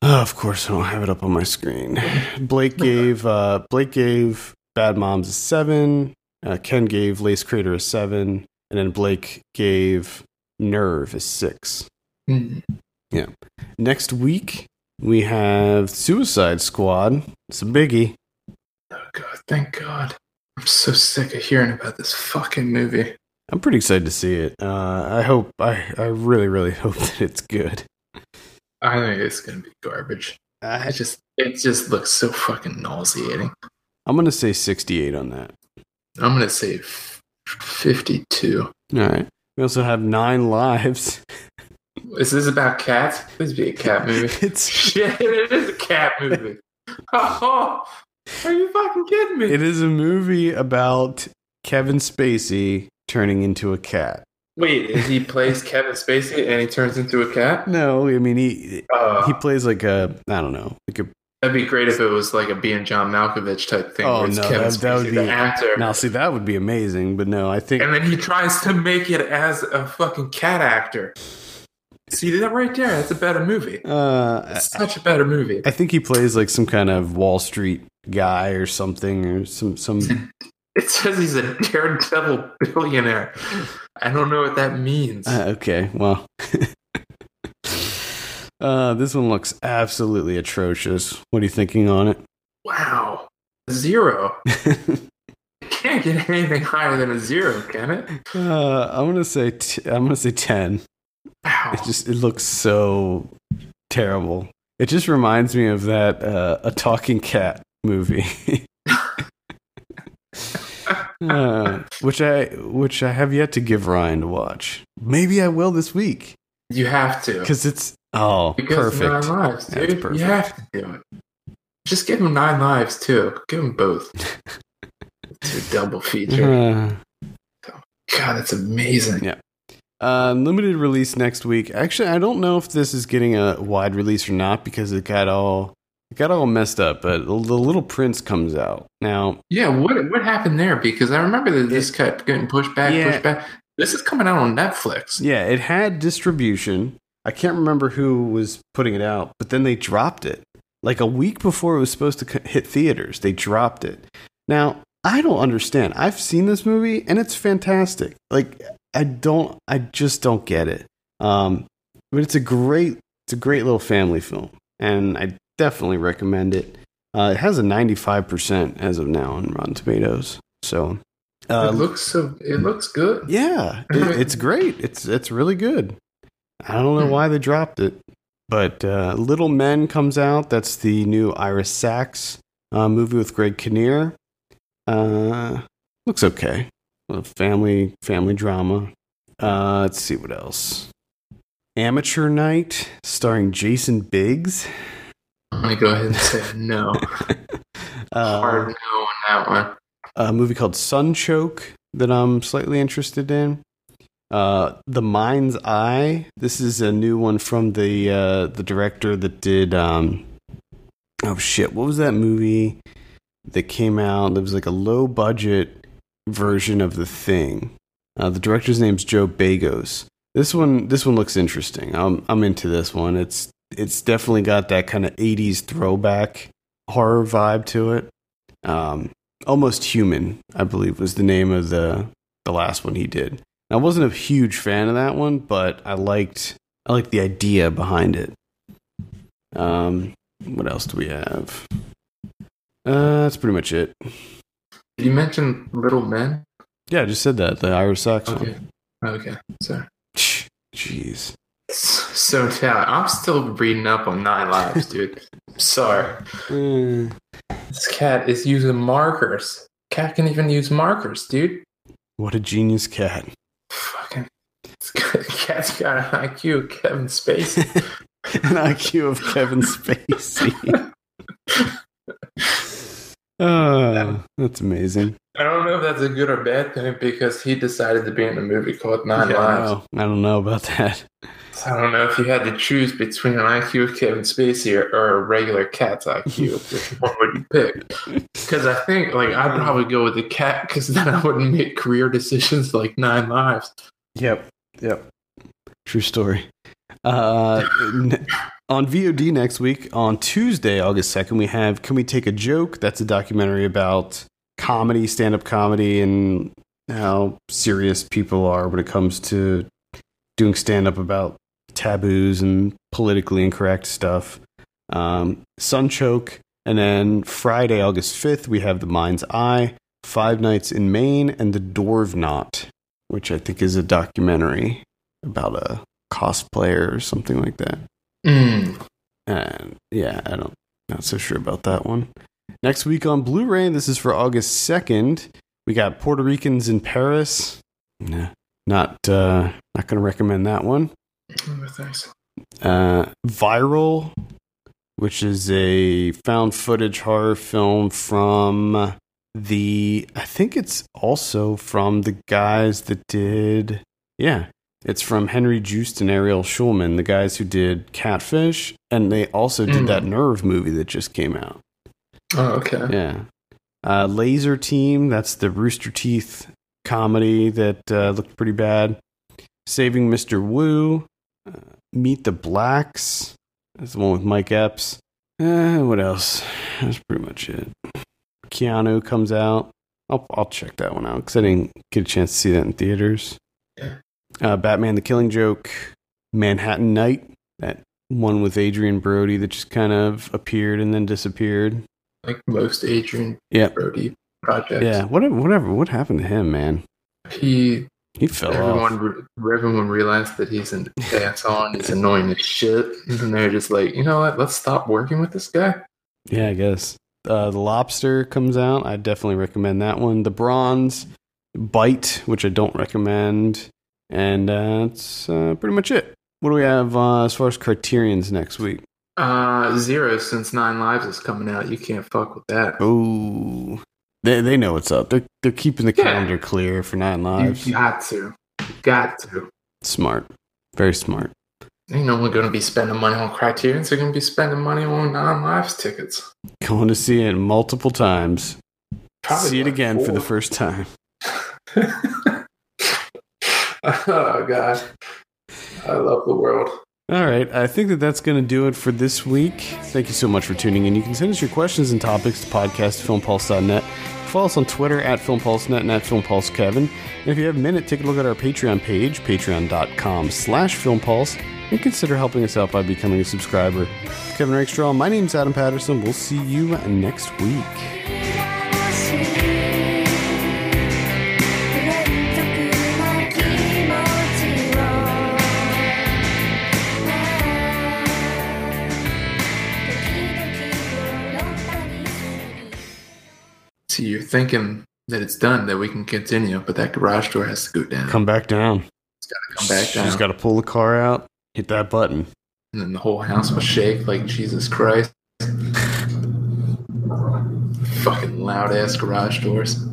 Oh, of course, I don't have it up on my screen. Blake gave uh, Blake gave Bad Moms a seven. Uh, Ken gave Lace Crater a seven, and then Blake gave Nerve a six. Mm. Next week we have Suicide Squad. It's a biggie. Oh god, thank God. I'm so sick of hearing about this fucking movie. I'm pretty excited to see it. Uh, I hope. I I really really hope that it's good. I think it's gonna be garbage. I just it just looks so fucking nauseating. I'm gonna say 68 on that. I'm gonna say f- 52. All right. We also have Nine Lives. Is this about cats? This be a cat movie. It's Shit, it is a cat movie. Oh, are you fucking kidding me? it is a movie about Kevin Spacey turning into a cat. Wait, is he plays Kevin Spacey and he turns into a cat? No, I mean he Uh, he plays like a I don't know like a that'd be great if it was like a being John Malkovich type thing. Oh, no, Kevin that- that would Spacey, be- the actor. now see that would be amazing, but no, I think And then he tries to make it as a fucking cat actor. See that right there? That's a better movie. uh It's such a better movie. I think he plays like some kind of Wall Street guy or something or some some It says he's a daredevil billionaire. I don't know what that means. Uh, okay, well. uh, this one looks absolutely atrocious. What are you thinking on it? wow. zero. It can't get anything higher than a zero, can it? uh, I'm gonna say t- I'm gonna say ten. It just it looks so terrible. It just reminds me of that uh, a talking cat movie, uh, which I which I have yet to give Ryan to watch. Maybe I will this week You have to. because it's oh Because perfect. nine lives, That's perfect. You have to do it. Just give him nine lives too. Give him both. it's a double feature. Uh, God, that's amazing. Yeah. Uh, limited release next week. Actually, I don't know if this is getting a wide release or not because it got all it got all messed up. But the Little Prince comes out now. Yeah, what what happened there? Because I remember that this kept getting pushed back, Yeah. pushed back. This is coming out on Netflix. Yeah, it had distribution. I can't remember who was putting it out, but then they dropped it like a week before it was supposed to hit theaters. They dropped it. Now I don't understand. I've seen this movie and it's fantastic. Like I don't, I just don't get it. Um, but it's a great, it's a great little family film, and I definitely recommend it. Uh, it has a ninety-five percent as of now on Rotten Tomatoes. So, uh, it looks so. It looks good. yeah, it, it's great. It's it's really good. I don't know why they dropped it, but uh, Little Men comes out. That's the new Iris Sachs uh, movie with Greg Kinnear. Uh, looks okay. A family family drama. Uh, let's see what else. Amateur Night, starring Jason Biggs. I'm gonna go ahead and say no. Uh, Hard no on that one. a movie called Sunchoke that I'm slightly interested in. Uh, the Mind's Eye. This is a new one from the uh, the director that did. Um, oh shit! What was that movie that came out? That was like a low budget version of The Thing. Uh, the director's name's Joe Begos. This one, this one looks interesting. I'm I'm into this one. It's it's definitely got that kind of '80s throwback horror vibe to it. Um, Almost Human, I believe, was the name of the the last one he did. I wasn't a huge fan of that one, but I liked I liked the idea behind it. Um, what else do we have? Uh, that's pretty much it. Did you mention Little Men? Yeah, I just said that the Irish Sox Okay. one. Okay. Sorry. Jeez. So yeah, I'm still reading up on Nine Lives, dude. Sorry. Eh, This cat is using markers. Cat can even use markers, dude. what a genius cat. Fucking. This cat's got an IQ of Kevin Spacey. An IQ of Kevin Spacey. Oh, that's amazing. I don't know if that's a good or bad thing because he decided to be in a movie called Nine Yeah, I, Lives. know. I don't know about that. So I don't know if you had to choose between an IQ of Kevin Spacey or, or a regular cat's IQ. which one would you pick? Because I think like I'd probably go with the cat because then I wouldn't make career decisions like Nine Lives. Yep. Yep. True story. Uh, n- on VOD next week, on Tuesday, August 2nd, we have Can We Take a Joke? That's a documentary about comedy, stand up comedy, and how serious people are when it comes to doing stand up about taboos and politically incorrect stuff. Um, Sunchoke. And then Friday, August 5th, we have The Mind's Eye, Five Nights in Maine, and The Dwarvenaut which I think is a documentary about a cosplayer or something like that. Mm. And yeah, I don't not so sure about that one. Next week on Blu-ray, this is for August 2nd. We got Puerto Ricans in Paris. Nah, not uh not going to recommend that one. Oh, thanks. Uh Viral, which is a found footage horror film from the I think it's also from the guys that did yeah, it's from Henry Joost and Ariel Schulman, the guys who did Catfish, and they also did Mm. that Nerve movie that just came out. Oh, okay. Yeah. Uh, Lazer Team, that's the Rooster Teeth comedy that uh, looked pretty bad. Saving Mr. Wu, uh, Meet the Blacks, that's the one with Mike Epps. Uh, what else? That's pretty much it. Keanu comes out. I'll, I'll check that one out because I didn't get a chance to see that in theaters. Yeah. Uh, Batman the Killing Joke, Manhattan Night, that one with Adrien Brody that just kind of appeared and then disappeared. like most Adrien Yeah. Brody projects. Yeah, whatever, whatever. What happened to him, man? He He fell off. everyone re- everyone realized that he's an asshole and he's annoying as shit, and they're just like, you know what? Let's stop working with this guy. Yeah, I guess. Uh, the Lobster comes out. I definitely recommend that one. The Bronze, Bite, which I don't recommend, and uh, that's uh, pretty much it. What do we have uh, as far as Criterion's next week? Uh, zero since Nine Lives is coming out. You can't fuck with that. Oh, they they know what's up. They're they're keeping the Yeah. calendar clear for Nine Lives. You got to, got to. Smart, very smart. Ain't no one gonna be spending money on Criterions. They're gonna be spending money on Nine Lives tickets. Going to see it multiple times. Probably see it like again for the first time. oh god, I love the world. All right, I think that that's going to do it for this week. Thank you so much for tuning in. You can send us your questions and topics to podcast filmpulse.net. Follow us on Twitter at filmpulsenet and at filmpulsekevin. And if you have a minute, take a look at our Patreon page, patreon.com slash filmpulse, and consider helping us out by becoming a subscriber. Kevin Rakestraw, my name's Adam Patterson. We'll see you next week. See, you're thinking that it's done, that we can continue, but that garage door has to go down. Come back down. It's got to come back down. She's got to pull the car out, hit that button. and then the whole house will shake like Jesus Christ. Fucking loud ass garage doors.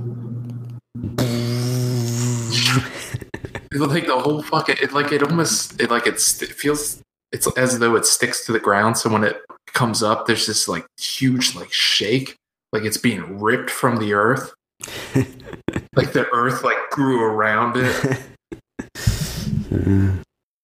It's like the whole fucking it like it almost it like it's it feels it's as though it sticks to the ground. So when it comes up, there's this like huge like shake, like it's being ripped from the earth. like the earth like grew around it.